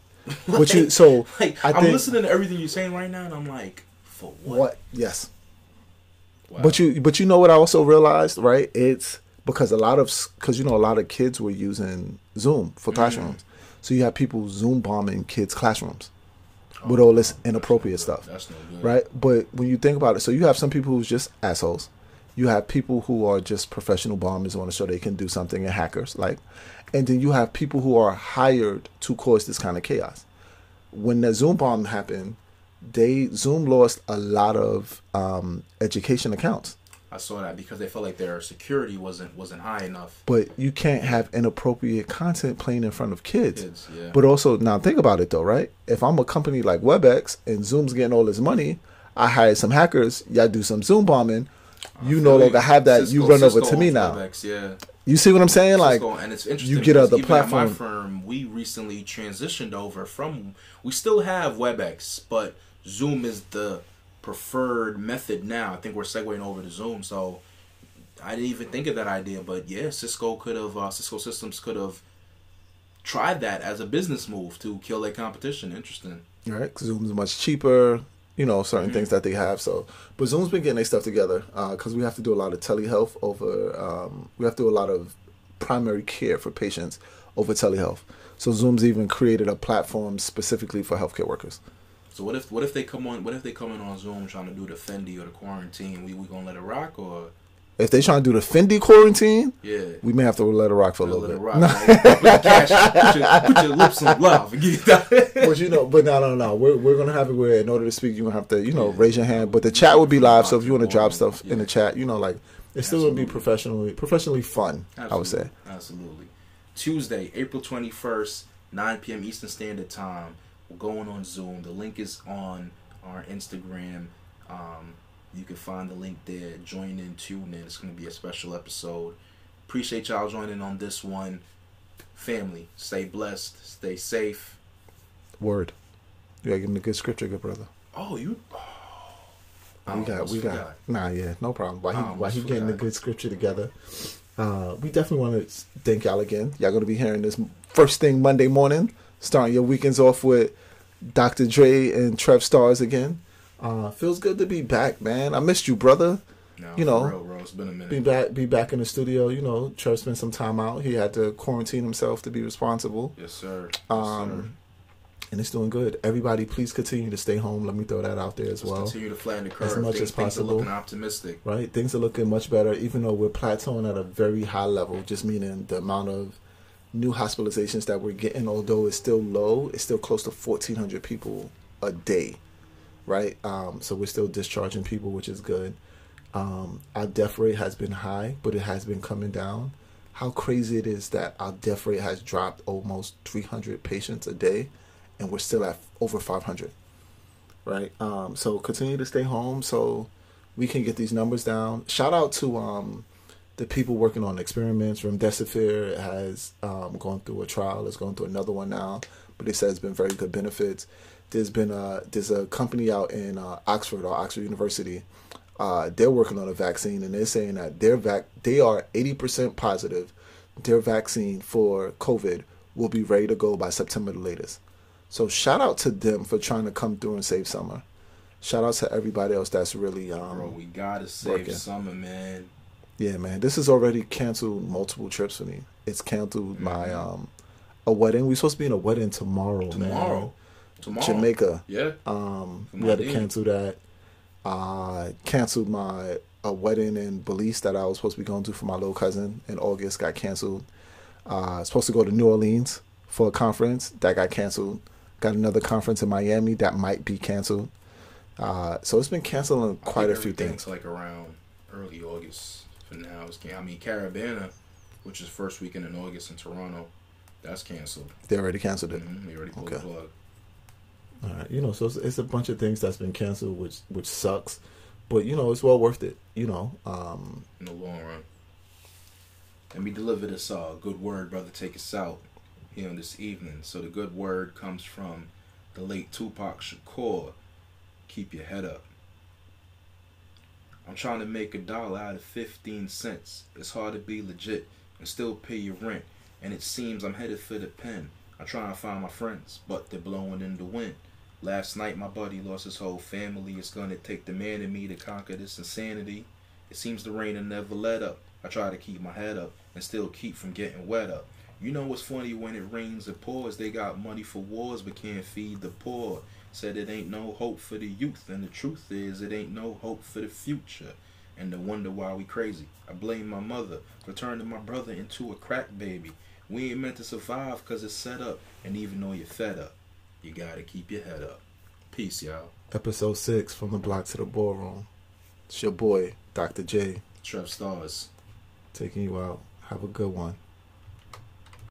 But you so like I I'm listening to everything you're saying right now, and I'm like, for what? what? Yes. Wow. But you but you know what I also realized, right? It's because a lot of because you know a lot of kids were using Zoom for classrooms, so you have people Zoom bombing kids' classrooms with all this inappropriate stuff, That's no good. right? But when you think about it, so you have some people who's just assholes. You have people who are just professional bombers want to show they can do something and hackers, like, and then you have people who are hired to cause this kind of chaos. When the Zoom bomb happened, they Zoom lost a lot of um, education accounts. I saw that because they felt like their security wasn't wasn't high enough. but you can't have inappropriate content playing in front of kids. Kids, yeah. But also, now think about it though, right? If I'm a company like WebEx and Zoom's getting all this money, I hired some hackers, y'all do some Zoom bombing, you no longer have that. you Cisco- run over Cisco to me now. WebEx, yeah. You see what I'm saying? Like, and it's interesting. you get other even at. My firm, we recently transitioned over from. We still have WebEx, but Zoom is the preferred method now. I think we're segueing over to Zoom, so I didn't even think of that idea. But yeah, Cisco could have. Uh, Cisco Systems could have tried that as a business move to kill their competition. Interesting. right? 'Cause Zoom's much cheaper. You know, certain things that they have. So, but Zoom's been getting their stuff together because we have to do a lot of telehealth over. Um, we have to do a lot of primary care for patients over telehealth. So Zoom's even created a platform specifically for healthcare workers. So what if what if they come on? What if they come in on Zoom trying to do the Fendi or the quarantine? We we gonna let it rock or If they trying to do the Fendi quarantine, yeah? we may have to let it rock for a Let little it bit. rock. right? Put, the cash, put, your, put your lips on love but you know, but no, no, no. We're we're gonna have it where in order to speak, you're gonna have to, you know, Yeah. raise your hand. But the chat will be live, so if you want to drop Absolutely. stuff in the chat, you know, like it's still gonna be professionally professionally fun. I would say. Absolutely. Tuesday, April 21st, 9 p.m. Eastern Standard Time. We're going on Zoom. The link is on our Instagram. Um, you can find the link there. Join in, tune in. It's going to be a special episode. Appreciate y'all joining on this one. Family, stay blessed, stay safe. Word. You gotta give him a good scripture, good brother. Oh, you. I We got, we got. Nah, yeah, no problem. While he, almost he getting the good scripture together, uh, we definitely want to thank y'all again. Y'all gonna be hearing this first thing Monday morning, starting your weekends off with Dr. Dre and Trev Stars again. Uh, feels good to be back, man. I missed you, brother. No, You know, real. It's been a minute. Be back, be back in the studio. You know, Trev spent some time out. He had to quarantine himself to be responsible. Yes, sir. Yes, Um, and it's doing good. Everybody, please continue to stay home. Let me throw that out there as. Let's well. continue to flatten the curve. As much things, as things are possible. looking optimistic. right? Things are looking much better, even though we're plateauing at a very high level, just meaning the amount of new hospitalizations that we're getting, although it's still low, it's still close to 1,400 people a day, right? Um, so we're still discharging people, which is good. Um, our death rate has been high, but it has been coming down. How crazy it is that our death rate has dropped almost 300 patients a day, and we're still at over 500 right? Um, so continue to stay home so we can get these numbers down. Shout out to um, the people working on experiments. Remdesivir has um, gone through a trial. It's going through another one now, but they said it's been very good benefits. There's been a there's a company out in uh, Oxford or Oxford University. Uh, they're working on a vaccine and they're saying that their vac they are 80% positive their vaccine for COVID will be ready to go by September the latest. So shout out to them for trying to come through and save summer. Shout out to everybody else that's really um Bro, we gotta save working. summer, man. Yeah man. This has already canceled multiple trips for me. It's canceled my Mhm. um a wedding. We're supposed to be in a wedding tomorrow, Tomorrow. Tomorrow. man. Jamaica. Yeah. Um we had to cancel that. Uh canceled my a wedding in Belize that I was supposed to be going to for my little cousin in August got canceled. Uh supposed to go to New Orleans for a conference that got canceled. Got another conference in Miami that might be canceled. Uh so it's been canceling I quite a few things. like around early August now. It's, I mean, Caribana, which is first weekend in August in Toronto, that's canceled. They already canceled it. hmm They already pulled Okay. the plug. All right, you know, so it's, it's a bunch of things that's been canceled, which which sucks, but you know, it's well worth it. You know, um, in the long run. Let me deliver this uh, good word, brother. Take us out here on this evening. So the good word comes from the late Tupac Shakur. Keep your head up. I'm trying to make a dollar out of 15 cents. It's hard to be legit and still pay your rent. And it seems I'm headed for the pen. I try and find my friends, but they're blowing in the wind. Last night, my buddy lost his whole family. It's gonna take the man in me to conquer this insanity. It seems the rain will never let up. I try to keep my head up and still keep from getting wet up. You know what's funny when it rains and pours? They got money for wars but can't feed the poor. Said it ain't no hope for the youth, and the truth is it ain't no hope for the future. And the wonder why we crazy. I blame my mother for turning my brother into a crack baby. We ain't meant to survive cause it's set up, and even though you're fed up, you gotta keep your head up. Peace, y'all. Episode six from the block to the ballroom. It's your boy, Dr. J, Trev Stars. taking you out. Have a good one.